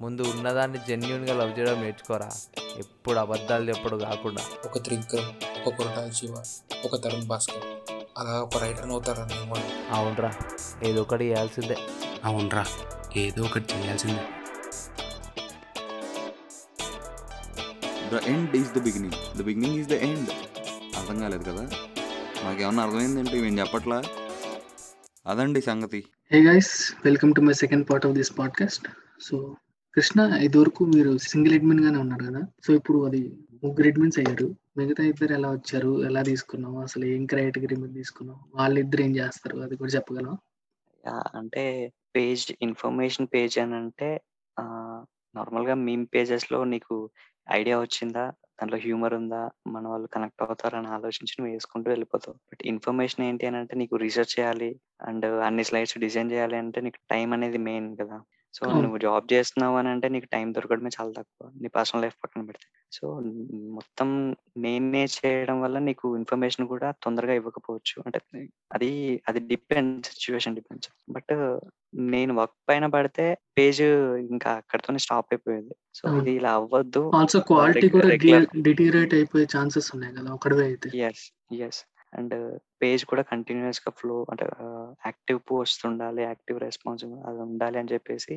ముందు ఉన్నదాన్ని జెన్యున్గా లవ్ చేయడం నేర్చుకోరా. ఎప్పుడు అబద్ధాలు చెప్పడు కాకుండా. ఒక త్రివిక్రమ్ ఒక కొరటాల శివ ఒక తరుణ్ భాస్కర్. అలా ఒక రైటర్ అవుతారా నేను కూడా? అవునరా ఏదో ఒకటి చేయాల్సిందే. అవునరా ఏదో ఒకటి చేయాల్సిందే. The end is the beginning the beginning is the end అర్థం కాలేదు కదా? నాకేమన్నా అర్థమైందంటే? మేము చెప్పట్లా? అదండి సంగతి. Hey guys welcome to my second part of this podcast so Krishna ఇదివరకు మీరు సింగిల్ అడ్మిన్ గానే ఉన్నారు కదా? సో ఇప్పుడు అది ముగ్గురు అడ్మిన్స్ అయ్యారు. మిగతా ఇద్దరు ఎలా వచ్చారు? ఎలా తీసుకున్నావు? అసలు ఏం కేటగిరీ మీద తీసుకున్నావు? వాళ్ళిద్దరు ఏం చేస్తారు? అది కూడా చెప్పగలవా? అంటే పేజ్ ఇన్ఫర్మేషన్ పేజ్ అని అంటే నార్మల్గా మీమ్ పేజెస్లో నీకు ఐడియా వచ్చిందా? దాంట్లో హ్యూమర్ ఉందా? మన వాళ్ళు కనెక్ట్ అవుతారని ఆలోచించి నువ్వు వేసుకుంటూ వెళ్ళిపోతావు. బట్ ఇన్ఫర్మేషన్ ఏంటి అని అంటే నీకు రీసెర్చ్ చేయాలి. అండ్ అన్ని స్లైడ్స్ డిజైన్ చేయాలి అంటే నీకు టైం అనేది మెయిన్ కదా. సో. నువ్వు జాబ్ చేస్తున్నావు అని అంటే నీకు టైం దొరకడమే చాలా తక్కువ. నీ పర్సనల్ లైఫ్ పక్కన పెడితే. సో మొత్తం నేనే చేయడం వల్ల నీకు ఇన్ఫర్మేషన్ కూడా తొందరగా ఇవ్వకపోవచ్చు. అంటే అది అది డిపెండ్ సిచ్యువేషన్ డిపెండ్స్. బట్ నేను వర్క్ పైన పడితే పేజ్ ఇంకా అక్కడితోనే స్టాప్ అయిపోయేది. సో. ఇది ఇలా అవ్వద్దు. ఆల్సో క్వాలిటీ కూడా డిటీరియేట్ అయిపోయే ఛాన్సెస్ ఉన్నాయి కదా ఒకటివే అయితే. ఎస్ ఎస్ అండ్ పేజ్ కూడా కంటిన్యూస్గా ఫ్లో అంటే యాక్టివ్ పోస్ట్ ఉండాలి యాక్టివ్ రెస్పాన్స్ అది ఉండాలి అని చెప్పేసి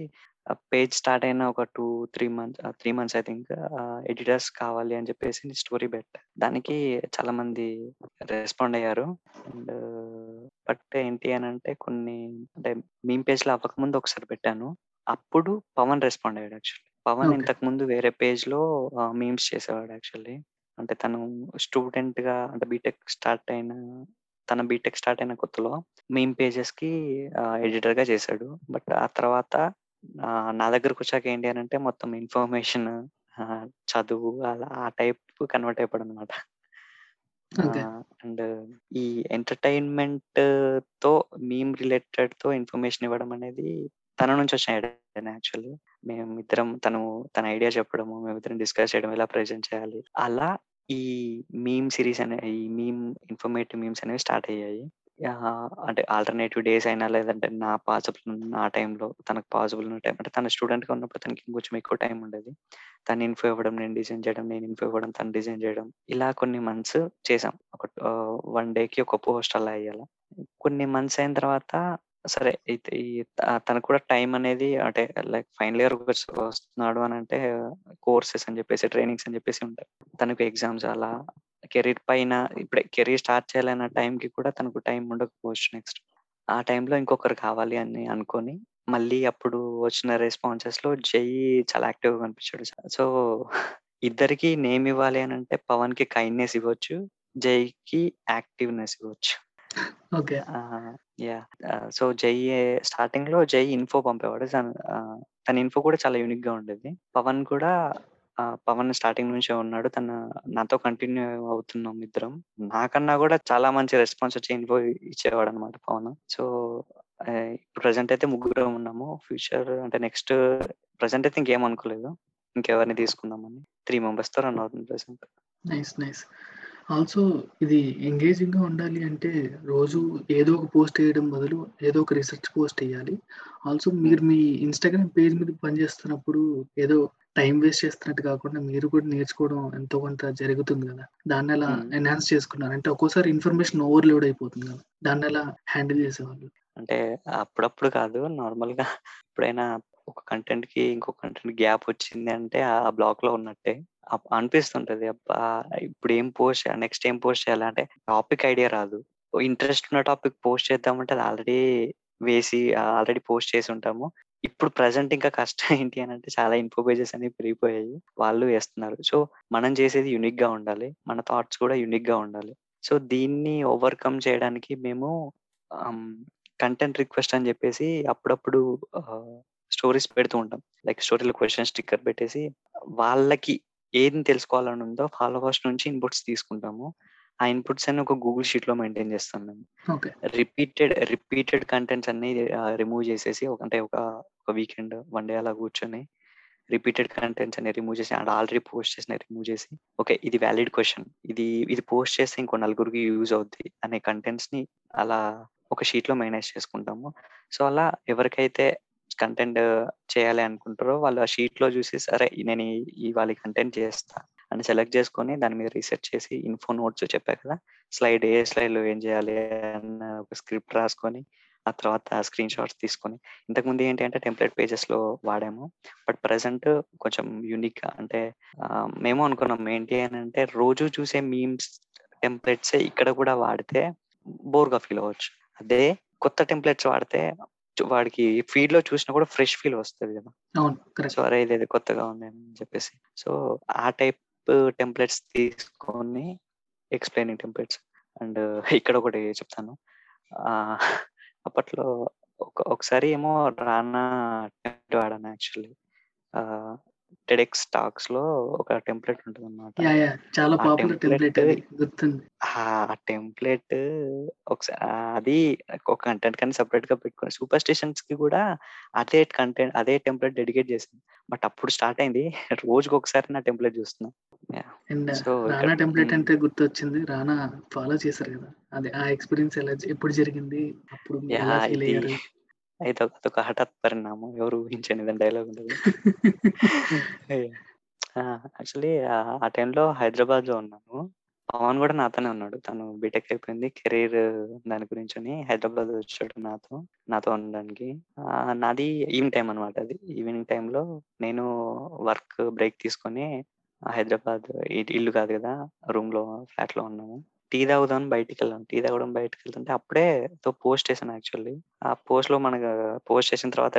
పేజ్ స్టార్ట్ అయిన ఒక two three months three months I think editors కావాలి అని చెప్పేసి స్టోరీ పెట్టా. దానికి చాలా మంది రెస్పాండ్ అయ్యారు. అండ్ బట్ ఏంటి అని అంటే కొన్ని అంటే మీమ్ పేజ్లో అవ్వకముందు ఒకసారి పెట్టాను. అప్పుడు పవన్ రెస్పాండ్ అయ్యాడు యాక్చువల్లీ. పవన్. ఇంతకు ముందు వేరే పేజ్లో మీమ్స్ చేసేవాడు యాక్చువల్లీ. అంటే తను స్టూడెంట్గా అంటే బీటెక్ స్టార్ట్ అయిన తన బీటెక్ స్టార్ట్ అయిన కొత్తలో మీమ్ పేజెస్కి ఎడిటర్గా చేశాడు బట్ ఆ తర్వాత నా దగ్గరకు వచ్చాక ఏంటి అని అంటే మొత్తం ఇన్ఫర్మేషన్ చదువు అలా ఆ టైప్ కన్వర్ట్ అయిపోయాడు అనమాట. అండ్ ఈ ఎంటర్టైన్మెంట్తో మీమ్ రిలేటెడ్తో ఇన్ఫర్మేషన్ ఇవ్వడం అనేది తన నుంచి వచ్చిన ఐడియా యాక్చువల్లీ మేము ఇద్దరం తను తన ఐడియా చెప్పడము మేమిద్దరం డిస్కస్ చేయడం ఎలా ప్రెజెంట్ చేయాలి. అలా ఈ మీమ్ సిరీస్ అనే ఈ మీమ్ ఇన్ఫర్మేటివ్ మీమ్స్ అనేవి స్టార్ట్ అయ్యాయి. అంటే ఆల్టర్నేటివ్ డేస్ అయినా లేదంటే నా పాసిబుల్ నా టైంలో తనకు పాసిబుల్ ఉన్న టైం అంటే తన స్టూడెంట్గా ఉన్నప్పుడు తనకి ఇంకొంచెం ఎక్కువ టైం ఉండేది. తను ఇన్ఫో ఇవ్వడం నేను డిజైన్ చేయడం నేను ఇన్ఫో ఇవ్వడం తను డిజైన్ చేయడం. ఇలా కొన్ని మంత్స్ చేసాం ఒక వన్కి ఒక పోస్ట్ అలా అయ్యాల. కొన్ని మంత్స్ అయిన తర్వాత సరే అయితే ఈ త- తనకు కూడా టైం అనేది అంటే లైక్ ఫైనల్ ఇయర్ వస్తున్నాడు అని అంటే కోర్సెస్ అని చెప్పేసి ట్రైనింగ్స్ అని చెప్పేసి ఉంటాయి తనకు ఎగ్జామ్స్ అలా కెరీర్ పైన ఇప్పుడే కెరీర్ స్టార్ట్ చేయాలన్న టైంకి కూడా తనకు టైం ఉండకపోవచ్చు నెక్స్ట్. ఆ టైంలో ఇంకొకరు కావాలి అని అనుకొని మళ్ళీ అప్పుడు వచ్చిన రెస్పాన్సెస్లో జై చాలా యాక్టివ్గా కనిపించాడు సో ఇద్దరికి నేమ్ ఇవ్వాలి అని అంటే పవన్కి కైండ్నెస్ ఇవ్వచ్చు జైకి యాక్టివ్నెస్ ఇవ్వచ్చు. ఓకే. యా సో జై స్టార్టింగ్లో జై ఇన్ఫో పంపేవాడు. Uh, తన- తన ఇన్ఫో కూడా చాలా యూనిక్గా ఉండేది. పవన్ కూడా uh, పవన్ స్టార్టింగ్ నుంచే ఉన్నాడు. తన నాతో కంటిన్యూ అవుతున్నాం ఇద్దరం. నాకన్నా కూడా చాలా మంచి రెస్పాన్స్ వచ్చే ఇన్ఫో ఇచ్చేవాడు అనమాట పవన్ సో ఇప్పుడు ప్రజెంట్ అయితే ముగ్గురం ఉన్నాము. ఫ్యూచర్ అంటే నెక్స్ట్ ప్రజెంట్ అయితే ఇంకేం అనుకోలేదు. ఇంకెవరిని తీసుకుందామని. త్రీ మెంబర్స్తో రన్ అవుతుంది ప్రజెంట్ నైస్ నైస్ ఆల్సో ఇది ఎంగేజింగ్గా ఉండాలి అంటే రోజు ఏదో ఒక పోస్ట్ వేయడం బదులు ఏదో ఒక రీసెర్చ్ పోస్ట్ వేయాలి. ఆల్సో మీరు మీ ఇన్స్టాగ్రామ్ పేజ్ మీద పనిచేస్తున్నప్పుడు ఏదో టైం వేస్ట్ చేస్తున్నట్టు కాకుండా మీరు కూడా నేర్చుకోవడం ఎంతో కొంత జరుగుతుంది కదా. దాన్ని ఎలా Hmm. ఎన్హాన్స్ చేసుకున్నారు. అంటే ఒక్కోసారి ఇన్ఫర్మేషన్ ఓవర్లోడ్ అయిపోతుంది కదా. దాన్ని ఎలా హ్యాండిల్ చేసేవాళ్ళు. అంటే అప్పుడప్పుడు కాదు నార్మల్గా ఎప్పుడైనా ఒక కంటెంట్కి ఇంకో కంటెంట్ గ్యాప్ వచ్చింది అంటే ఆ బ్లాక్లో ఉన్నట్టే. అనిపిస్తుంటది అబ్బా! ఇప్పుడు ఏం పోస్ట్ నెక్స్ట్ ఏం పోస్ట్ చేయాలి అంటే టాపిక్ ఐడియా రాదు. ఇంట్రెస్ట్ ఉన్న టాపిక్ పోస్ట్ చేద్దామంటే అది ఆల్రెడీ వేసి ఆల్రెడీ పోస్ట్ చేసి ఉంటాము. ఇప్పుడు ప్రజెంట్ ఇంకా కష్టం ఏంటి అని అంటే చాలా ఇన్ఫో పేజెస్ అనేవి పెరిగిపోయాయి. వాళ్ళు వేస్తున్నారు. సో మనం చేసేది యునిక్గా ఉండాలి. మన థాట్స్ కూడా యునిక్గా ఉండాలి. సో దీన్ని ఓవర్కమ్ చేయడానికి మేము కంటెంట్ రిక్వెస్ట్ అని చెప్పేసి అప్పుడప్పుడు స్టోరీస్ పెడుతూ ఉంటాం. లైక్ స్టోరీలో క్వశ్చన్ స్టిక్కర్ పెట్టేసి వాళ్ళకి ఏది తెలుసుకోవాలని ఉందో ఫాలోవర్స్ నుంచి ఇన్పుట్స్ తీసుకుంటాము. ఆ ఇన్పుట్స్ అన్ని ఒక గూగుల్ షీట్లో మెయింటైన్ చేస్తాం మేము. రిపీటెడ్ రిపీటెడ్ కంటెంట్స్ అన్ని రిమూవ్ చేసేసి ఒక అంటే ఒక ఒక వీకెండ్ వన్ డే అలా కూర్చొని రిపీటెడ్ కంటెంట్స్ అన్ని రిమూవ్ చేసి అండ్ ఆల్రెడీ పోస్ట్ చేసిన రిమూవ్ చేసి ఓకే ఇది వ్యాలిడ్ క్వశ్చన్. ఇది ఇది పోస్ట్ చేస్తే ఇంకో నలుగురికి యూజ్ అవుద్ది అనే కంటెంట్స్ని అలా ఒక షీట్లో మేనేజ్ చేసుకుంటాము. సో అలా ఎవరికైతే కంటెంట్ uh, చేయాలి అనుకుంటారో వాళ్ళు ఆ షీట్లో చూసి సరే నేను ఈ- వాళ్ళ కంటెంట్ చేస్తా అని సెలెక్ట్ చేసుకొని దాని మీద రీసెర్చ్ చేసి ఇన్ఫో నోట్స్ చెప్పా కదా స్లైడ్ ఏ స్లైడ్లో ఏం చేయాలి అన్న ఒక స్క్రిప్ట్ రాసుకొని ఆ తర్వాత స్క్రీన్ షాట్స్ తీసుకొని ఇంతకుముందు ఏంటి అంటే టెంప్లెట్ పేజెస్లో వాడాము బట్ ప్రజెంట్ కొంచెం యూనిక్ అంటే మేము అనుకున్నాం ఏంటి అని అంటే రోజు చూసే మీమ్స్ టెంప్లెట్స్ ఇక్కడ కూడా వాడితే బోర్గా ఫీల్ అవ్వచ్చు. అదే కొత్త టెంప్లెట్స్ వాడితే వాడికి ఫీడ్లో చూసినా కూడా ఫ్రెష్ ఫీల్ వస్తుంది కదా. సో అరే ఇది కొత్తగా ఉంది అని చెప్పేసి. సో ఆ టైప్ టెంప్లెట్స్ తీసుకొని ఎక్స్ప్లెయినింగ్ టెంప్లెట్స్. అండ్ ఇక్కడ ఒకటి చెప్తాను. ఆ, అప్పట్లో ఒక ఒకసారి ఏమో రానా వాడాను యాక్చువల్లీ. టెడెక్స్ టాక్స్లో ఒక టెంప్లెట్ ఉంటుంది అనమాట చాలా పాపులర్ టెంప్లెట్ గుర్తుంది. ఆ టెంప్లెట్ ఒకసారి అది ఒక కంటెంట్ కానీ సపరేట్గా పెట్టుకుని సూపర్ స్టేషన్స్కి కూడా అదే కంటెంట్ అదే టెంప్లెట్ డెడికేట్ చేసింది. బట్ అప్పుడు స్టార్ట్ అయింది. రోజుకి ఒకసారి నా టెంప్లెట్ చూస్తున్నా. So, Rana template. అంటే గుర్తొచ్చింది. రానా ఫాలో చేశారు కదా. అదే ఆ ఎక్స్పీరియన్స్ ఎలా ఎప్పుడు జరిగింది? అప్పుడు అయితే అదొక హఠాత్ పరిణామం ఎవరు ఊహించని డైలాగ్ ఉంటుంది. యాక్చువల్లీ ఆ టైంలో హైదరాబాద్లో ఉన్నాను. పవన్ కూడా నాతోనే ఉన్నాడు. తను బీటెక్ అయిపోయింది. కెరీర్ దాని గురించి అని హైదరాబాద్ వచ్చాడు నాతో నాతో ఉండడానికి. ఆ, నాది ఈవినింగ్ టైం అనమాట అది. ఈవినింగ్ టైంలో నేను వర్క్ బ్రేక్ తీసుకొని హైదరాబాద్ ఇల్లు కాదు కదా రూమ్లో ఫ్లాట్లో ఉన్నాము టీ తాగుదామని బయటికి వెళ్ళాం టీ తాగడం బయటికి వెళ్తుంటే అప్పుడే పోస్ట్ చేశాను యాక్చువల్లీ. ఆ పోస్ట్లో మనకు పోస్ట్ చేసిన తర్వాత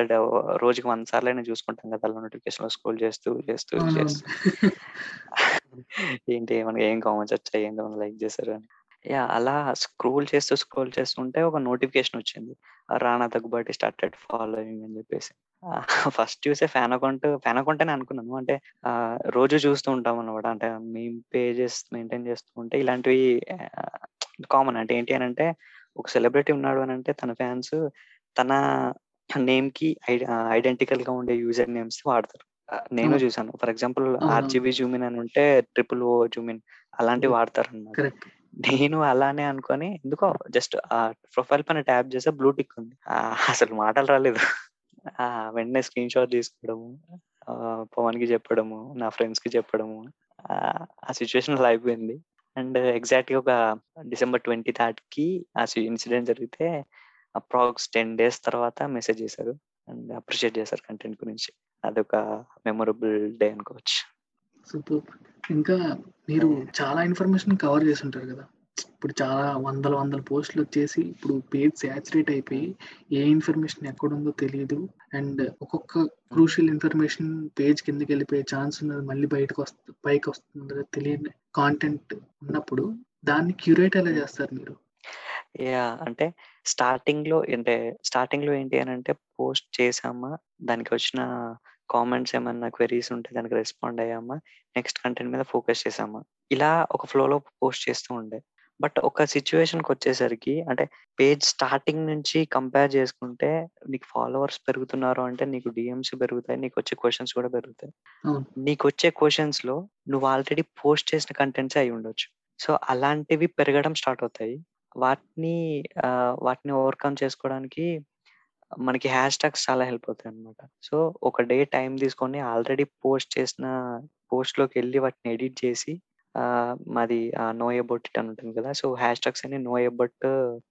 రోజుకి వంద సార్లు అయినా చూసుకుంటాం కదా అలా నోటిఫికేషన్లో స్క్రోల్ చేస్తూ చేస్తూ చేస్తూ. ఏంటి మనకి ఏం కామెంట్స్ వచ్చాయి? ఏం లైక్ చేశారు అని? యా అలా స్క్రోల్ చేస్తూ స్క్రోల్ చేస్తుంటే ఒక నోటిఫికేషన్ వచ్చింది. రానా దగ్గుబాటి స్టార్టెడ్ ఫాలోయింగ్ అని చెప్పేసి. ఫస్ట్ చూసే ఫ్యాన్ అకౌంట్ ఫ్యాన్ అకౌంట్ అని అనుకున్నాను. అంటే రోజు చూస్తూ ఉంటాం అనమాట అంటే మేము పేజెస్ మెయింటైన్ చేస్తూ ఉంటే ఇలాంటివి కామన్ అంటే ఏంటి అని అంటే ఒక సెలబ్రిటీ ఉన్నాడు అని అంటే తన ఫ్యాన్స్ తన నేమ్కి ఐడెంటికల్గా ఉండే యూజర్ నేమ్స్ వాడతారు. నేను అవును. చూసాను. ఫర్ ఎగ్జాంపుల్ అవునవును. ఆర్జీబీ జూమిన్ అని ఉంటే ట్రిపుల్ ఓ జూమిన్ అలాంటివి వాడతారు అన్నమాట కరెక్ట్ నేను అలానే అనుకొని ఎందుకో జస్ట్ ఆ ప్రొఫైల్ పైన ట్యాప్ చేస్తే బ్లూ టిక్ ఉంది అసలు మాటలు రాలేదు. వెంటనే స్క్రీన్ షాట్ తీసుకోవడము పవన్కి చెప్పడము నా ఫ్రెండ్స్కి చెప్పడము ఆ, ఆ సిచ్యువేషన్ అలా అయిపోయింది. అండ్ ఎగ్జాక్ట్గా ఒక డిసెంబర్ ట్వంటీ థర్డ్కి ఆ ఇన్సిడెంట్ జరిగితే అప్రాక్స్ టెన్ డేస్ తర్వాత మెసేజ్ చేశారు. అండ్ అప్రిషియేట్ చేశారు కంటెంట్ గురించి. అదొక మెమొరబుల్ డే అనుకోవచ్చు. సూపర్. ఇంకా మీరు చాలా ఇన్ఫర్మేషన్ కవర్ చేసి ఉంటారు కదా. ఇప్పుడు చాలా వందల వందల పోస్టులు వచ్చేసి ఇప్పుడు పేజ్ సాచురేట్ అయిపోయి ఏ ఇన్ఫర్మేషన్ ఎక్కడుందో తెలియదు అండ్ ఒక్కొక్క క్రూషియల్ ఇన్ఫర్మేషన్ పేజ్ కిందకి వెళ్ళిపోయే ఛాన్స్ ఉన్నది మళ్ళీ బయటకు వస్తుంది పైకి వస్తుందో తెలియని కాంటెంట్ ఉన్నప్పుడు దాన్ని క్యూరేట్ ఎలా చేస్తారు మీరు? యా అంటే స్టార్టింగ్లో అంటే స్టార్టింగ్లో ఏంటి అని అంటే పోస్ట్ చేసామా? దానికి వచ్చిన కామెంట్స్ ఏమన్నా క్వెరీస్ ఉంటే దానికి రెస్పాండ్ అయ్యామా? నెక్స్ట్ కంటెంట్ మీద ఫోకస్ చేసామా ఇలా ఒక ఫ్లోలో పోస్ట్ చేస్తూ ఉండే. బట్ ఒక సిచ్యువేషన్కి వచ్చేసరికి అంటే పేజ్ స్టార్టింగ్ నుంచి కంపేర్ చేసుకుంటే నీకు ఫాలోవర్స్ పెరుగుతున్నారు అంటే నీకు డిఎంస్ పెరుగుతాయి నీకు వచ్చే క్వశ్చన్స్ కూడా పెరుగుతాయి. నీకు వచ్చే క్వశ్చన్స్లో నువ్వు ఆల్రెడీ పోస్ట్ చేసిన కంటెంట్స్ అయి ఉండొచ్చు. సో అలాంటివి పెరగడం స్టార్ట్ అవుతాయి. వాటిని వాటిని ఓవర్కమ్ చేసుకోవడానికి మనకి హ్యాష్ ట్యాగ్స్ చాలా హెల్ప్ అవుతాయి అనమాట సో ఒక డే టైం తీసుకొని ఆల్రెడీ పోస్ట్ చేసిన పోస్ట్లోకి వెళ్ళి వాటిని ఎడిట్ చేసి ఆ, మాది నో అబౌట్ ఇట్ అని ఉంటుంది కదా సో హ్యాష్ ట్యాగ్స్ అని నో అబౌట్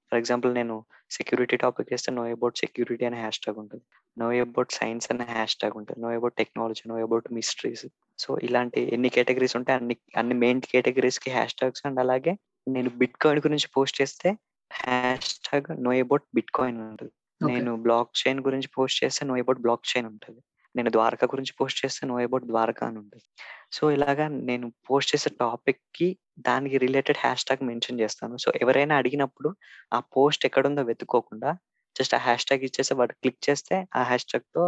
ఫర్ ఎగ్జాంపుల్ నేను సెక్యూరిటీ టాపిక్ వేస్తే నో అబౌట్ సెక్యూరిటీ అనే హ్యాష్ ట్యాగ్ ఉంటుంది. నో అబౌట్ సైన్స్ అనే హ్యాష్ ట్యాగ్ ఉంటుంది. Know about technology know about mysteries. So ఇలాంటి ఎన్ని కేటగిరీస్ ఉంటాయి అన్ని అన్ని మెయిన్ కేటగిరీస్కి హ్యాష్ ట్యాగ్స్ అండ్ అలాగే నేను బిట్ కాయిన్ గురించి పోస్ట్ చేస్తే hashtag know about bitcoin ఉంటుంది. ఓకే. నేను బ్లాక్ చైన్ గురించి పోస్ట్ చేస్తే నో అబౌట్ బ్లాక్ చైన్ ఉంటుంది. నేను ద్వారకా గురించి పోస్ట్ చేస్తే నో అబౌట్ ద్వారకా అని ఉంటుంది. సో ఇలాగా నేను పోస్ట్ చేసే టాపిక్కి దానికి రిలేటెడ్ హ్యాష్ ట్యాగ్ మెన్షన్ చేస్తాను. సో ఎవరైనా అడిగినప్పుడు ఆ పోస్ట్ ఎక్కడుందో వెతుక్కోకుండా జస్ట్ ఆ హ్యాష్ ట్యాగ్ ఇచ్చేస్తే వాడు క్లిక్ చేస్తే ఆ హ్యాష్ ట్యాగ్తో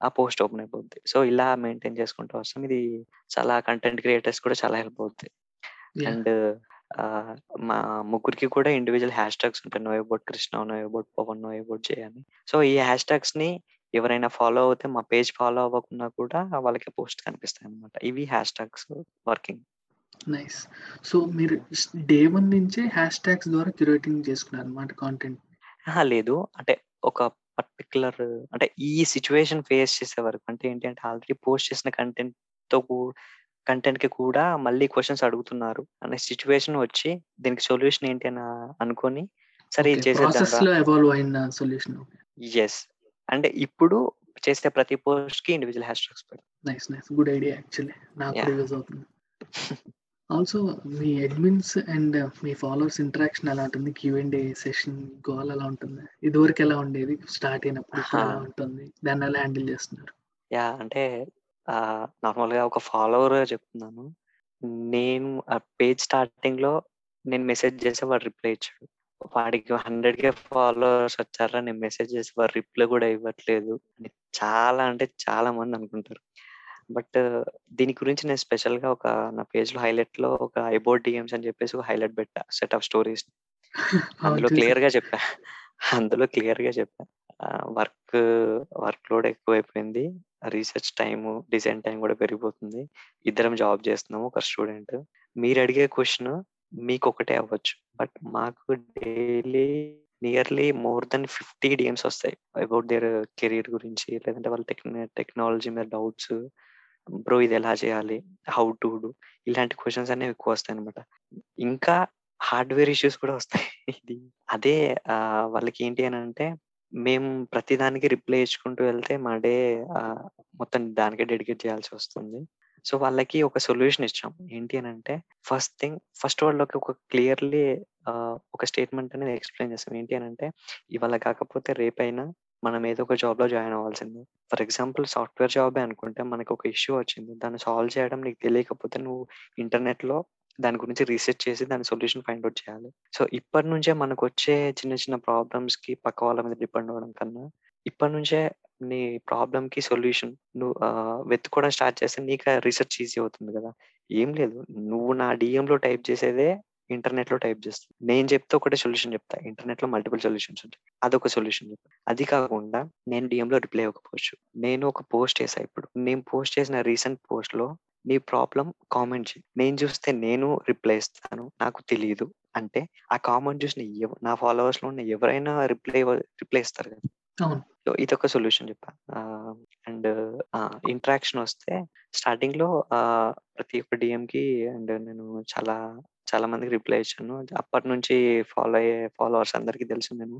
ఆ పోస్ట్ ఓపెన్ అయిపోద్ది. సో ఇలా మెయింటైన్ చేసుకుంటూ వస్తాం. ఇది చాలా కంటెంట్ క్రియేటర్స్ కూడా చాలా హెల్ప్ అవుతుంది అండ్ మా ముగ్గురికి కూడా ఇండివిజువల్ హ్యాష్ ట్యాగ్స్ ఉంటాయి. Know about Krishna know about Pavan know about Jay అని. సో ఈ హ్యాష్ ట్యాగ్స్ని ఎవరైనా ఫాలో అవుతే మా పేజ్ ఫాలో అవ్వకుండా కూడా వాళ్ళకి పోస్ట్ కనిపిస్తాయి అనమాట ఇవి hashtags working nice so మీరు డే వన్ నుంచే హ్యాష్ ట్యాగ్స్ ద్వారా క్యూరేటింగ్ చేసుకున్నారు అనమాట కాంటెంట్! లేదు. అంటే ఒక పర్టిక్యులర్ అంటే ఈ సిట్యుయేషన్ ఫేస్ చేసే వరకు. అంటే ఏంటి అంటే ఆల్రెడీ పోస్ట్ చేసిన కంటెంట్‌తో కూ కూడా మళ్ళీ క్వెషన్స్ అడుగుతున్నారు అనే సిట్యుయేషన్ వచ్చి దీనికి సొల్యూషన్ ఏంటి అని అనుకోని సరే సొల్యూషన్. యెస్. అంటే ఇప్పుడు చేసే ప్రతి పోస్ట్‌కి ఇండివిడ్యువల్ హ్యాష్‌ట్యాగ్స్ పెడతా. Nice. Nice. Good idea actually. నాకు! యూజ్ అవుతుంది. ఆల్సో మీ అడ్మిన్స్ అండ్ మీ ఫాలోవర్స్ ఇంటరాక్షన్ ఎలా ఉంటుంది? క్యూ అండ్ ఏ సెషన్ గోల ఎలా ఉంటుంది? ఇదివరకు ఎలా ఉండేది? స్టార్ట్ అయినప్పుడు! ఎలా ఉంటుంది? దాన్ని ఎలా హ్యాండిల్ చేస్తున్నారు? యాహ్! అంటే ఆహ్, నార్మల్‌గా ఒక ఫాలోవర్‌గా చెప్తున్నాను. నేను ఆ పేజ్ స్టార్టింగ్‌లో నేను మెసేజ్ చేస్తే వాడు రిప్లై ఇచ్చాడు. వాడికి 100,000 ఫాలోవర్స్ వచ్చారా నేను మెసేజ్ చేస్తే వాడు రిప్లై కూడా ఇవ్వట్లేదు అని చాలా అంటే చాలా మంది అనుకుంటారు. బట్ దీని గురించి నేను స్పెషల్‌గా ఒక నా పేజ్‌లో హైలైట్‌లో ఒక అబౌట్ డీఎమ్స్ అని చెప్పేసి ఒక హైలైట్ పెట్టా. Set of stories. అవును. అందులో చూసా. క్లియర్‌గా చెప్పా. అందులో క్లియర్‌గా చెప్పా. వర్క్ వర్క్ లోడ్ ఎక్కువైపోయింది. రీసెర్చ్ టైం డిజైన్ టైం కూడా పెరిగిపోతుంది. ఇద్దరం జాబ్ చేస్తున్నాము. ఒక స్టూడెంట్. మీరు అడిగే కొశ్చను మీకు ఒకటే అవ్వచ్చు. బట్ మాకు daily nearly more than 50 DMs వస్తాయి. అబౌట్ దేర్ కెరియర్ గురించి లేదంటే వాళ్ళ టెక్న టెక్నాలజీ మీద డౌట్స్. బ్రో ఇది ఎలా చేయాలి? హౌ టు డూ ఇలాంటి క్వశ్చన్స్ అనేవి ఎక్కువ వస్తాయి అనమాట ఇంకా హార్డ్‌వేర్ ఇష్యూస్ కూడా వస్తాయి. ఇది అదే వాళ్ళకి ఏంటి అని అంటే మేము ప్రతి దానికి రిప్లై ఇచ్చుకుంటూ వెళ్తే మా డే మొత్తం దానికే డెడికేట్ చేయాల్సి వస్తుంది. సో, వాళ్ళకి ఒక సొల్యూషన్ ఇచ్చాం. ఏంటి అని అంటే ఫస్ట్ థింగ్ ఫస్ట్ వాళ్ళకి ఒక క్లియర్‌లీ ఒక స్టేట్మెంట్ అనేది ఎక్స్‌ప్లెయిన్ చేస్తాం ఏంటి అని అంటే ఇవాళ కాకపోతే రేపైనా మనం ఏదో ఒక జాబ్‌లో జాయిన్ అవ్వాల్సిందే. ఫర్ ఎగ్జాంపుల్ సాఫ్ట్‌వేర్ జాబే అనుకుంటే మనకు ఒక ఇష్యూ వచ్చింది. దాన్ని సాల్వ్ చేయడం నీకు తెలియకపోతే నువ్వు ఇంటర్నెట్‌లో దాని గురించి రీసెర్చ్ చేసి దాని సొల్యూషన్ ఫైండ్ అవుట్ చేయాలి. సో, ఇప్పటి నుంచే మనకొచ్చే చిన్న చిన్న ప్రాబ్లమ్స్కి పక్క వాళ్ళ మీద డిపెండ్ అవ్వడం కన్నా ఇప్పటి నుంచే నీ ప్రాబ్లమ్‌కి సొల్యూషన్ నువ్వు వెతుకోవడం వెతుక్కోవడం స్టార్ట్ చేస్తే నీకు రీసెర్చ్ ఈజీ అవుతుంది కదా! ఏం లేదు. నువ్వు నా డిఎం లో టైప్ చేసేదే ఇంటర్నెట్లో టైప్ చేస్తుంది నేను చెప్తే ఒకటే సొల్యూషన్ చెప్తా. ఇంటర్నెట్లో మల్టిపుల్ సొల్యూషన్స్ ఉంటాయి. అదొక సొల్యూషన్ చెప్తా. అది కాకుండా నేను డిఎం లో రిప్లై ఇవ్వకపోవచ్చు. నేను ఒక పోస్ట్ చేసా ఇప్పుడు. నేను పోస్ట్ చేసిన రీసెంట్ పోస్ట్లో నీ ప్రాబ్లమ్ కామెంట్ చెయి. నేను చూస్తే నేను రిప్లై ఇస్తాను. నాకు తెలీదు అంటే ఆ కామెంట్ చూసిన నా ఫాలోవర్స్‌లో ఉన్న ఎవరైనా రిప్లై రిప్లై ఇస్తారు కదా! సో, ఇదొక సొల్యూషన్ చెప్పా. అండ్! ఇంటరాక్షన్ వస్తే స్టార్టింగ్‌లో ఆహ్, ప్రతి ఒక్క డీఎంకి అండ్ నేను చాలా చాలా మందికి రిప్లై ఇచ్చాను. అప్పటినుంచి ఫాలో అయ్యే ఫాలోవర్స్ అందరికీ తెలుసు నేను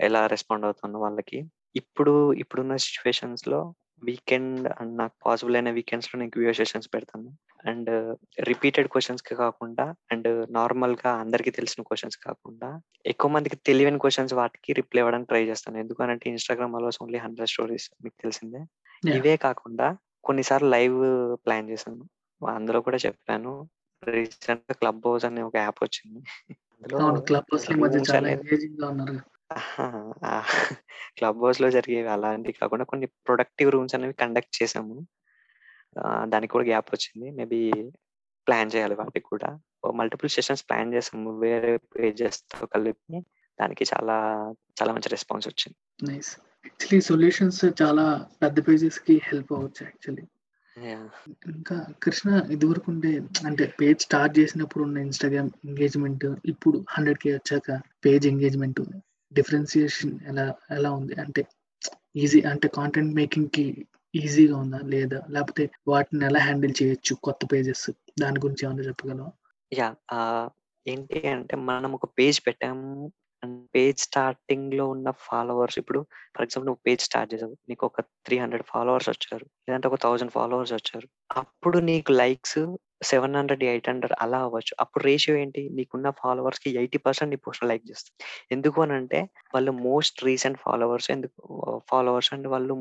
ఎలా రెస్పాండ్ అవుతానో వాళ్ళకి. ఇప్పుడు ఇప్పుడున్న సిట్యుయేషన్స్‌లో వీకెండ్ అండ్ నాకు పాసిబుల్ అయిన వీకెండ్స్‌లో నేను క్యూఏ సెషన్స్ పెడతాను. అండ్ రిపీటెడ్ క్వెషన్స్‌కి కాకుండా అండ్ నార్మల్‌గా అందరికీ తెలిసిన క్వెషన్స్ కాకుండా ఎక్కువ మందికి తెలియని క్వెషన్స్ వాటికి రిప్లై ఇవ్వడానికి ట్రై చేస్తాను. ఎందుకనంటే ఇన్‌స్టాగ్రామ్ అలౌస్ ఓన్లీ 100 స్టోరీస్ మీకు తెలిసిందే. ఇవే కాకుండా కొన్నిసార్లు లైవ్ ప్లాన్ చేశాను. అందులో కూడా చెప్పాను. రీసెంట్‌గా క్లబ్ హౌస్ అనే ఒక యాప్ వచ్చింది. అందులో. క్లబ్ హౌస్‌లో అహా! ఆ! క్లబ్ హౌస్‌లో జరిగేవి అలాంటివి కాకుండా కొన్ని ప్రొడక్టివ్ రూమ్స్ అనేవి కండక్ట్ చేశాము. ఆహ్, దానికి కూడా గ్యాప్ వచ్చింది. మేబీ ప్లాన్ చేయాలి వాటికి కూడా. మల్టిపుల్ సెషన్స్ ప్లాన్ చేసాము. వేరే పేజెస్‌తో కలిపి. దానికి చాలా చాలా మంచి రెస్పాన్స్ వచ్చింది. నైస్. యాక్చువల్లీ సొల్యూషన్స్ చాలా పెద్ద పేజెస్‌కి హెల్ప్ అవ్వచ్చు యాక్చువల్లీ. యాహ్! ఇంకా కృష్ణ ఇదివరకు ఉండే అంటే పేజ్ స్టార్ట్ చేసినప్పుడు ఉన్న ఇన్‌స్టాగ్రామ్ ఎంగేజ్‌మెంట్ ఇప్పుడు 100,000 వచ్చాక పేజ్ ఎంగేజ్‌మెంట్ డిఫరెన్సియేషన్ ఎలా ఎలా ఉంది? అంటే ఈజీ అంటే కాంటెంట్ మేకింగ్కి ఈజీగా ఉందా? లేదా? లేకపోతే వాటిని ఎలా హ్యాండిల్ చేయొచ్చు కొత్త పేజెస్? దాని గురించి ఏమైనా చెప్పగలవా? యా ఏంటి అంటే మనం ఒక పేజ్ పెట్టాము. పేజ్ స్టార్టింగ్లో ఉన్న ఫాలోవర్స్ ఇప్పుడు ఫర్ ఎగ్జాంపుల్ నువ్వు పేజ్ స్టార్ట్ చేసావు. నీకు ఒక 300 ఫాలోవర్స్ వచ్చారు. లేదంటే ఒక థౌసండ్ ఫాలోవర్స్ వచ్చారు. అప్పుడు నీకు లైక్స్ 700, 800 అలా అవ్వచ్చు. అప్పుడు రేషియో ఏంటి? నీకున్న ఫాలోవర్స్కి ఎయిటీ పర్సెంట్ నీ పోస్ట్ లైక్ చేస్తారు. ఎందుకు అని అంటే వాళ్ళు మోస్ట్ రీసెంట్ ఫాలోవర్స్ ఎందుకు ఫాలోవర్స్ అండ్ వాళ్ళు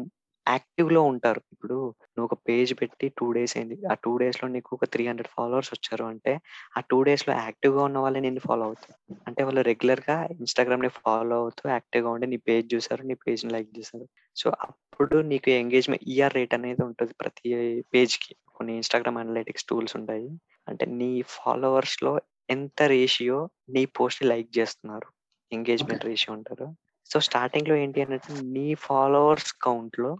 యాక్టివ్‌లో ఉంటారు. ఇప్పుడు నువ్వు ఒక పేజ్ పెట్టి 2 డేస్ అయింది. ఆ 2 డేస్‌లో నీకు ఒక 300 ఫాలోవర్స్ వచ్చారు అంటే ఆ 2 డేస్‌లో యాక్టివ్‌గా ఉన్న వాళ్ళే నిన్ను ఫాలో అవుతారు. అంటే వాళ్ళు రెగ్యులర్‌గా ఇన్‌స్టాగ్రామ్‌ని ఫాలో అవుతూ యాక్టివ్‌గా ఉండి నీ పేజ్ చూసారు. నీ పేజ్‌ని లైక్ చేశారు. సో, అప్పుడు నీకు ఎంగేజ్‌మెంట్ ఈఆర్ రేట్ అనేది ఉంటది ప్రతి పేజ్‌కి. కొన్ని ఇన్‌స్టాగ్రామ్ అనలిటిక్స్ టూల్స్ ఉంటాయి. అంటే నీ ఫాలోవర్స్‌లో ఎంత రేషియో నీ పోస్ట్‌ని లైక్ చేస్తున్నారు. ఎంగేజ్‌మెంట్ రేషియో అంటారు. సో, స్టార్టింగ్‌లో ఏంటి అనంటే నీ ఫాలోవర్స్ కౌంట్‌లో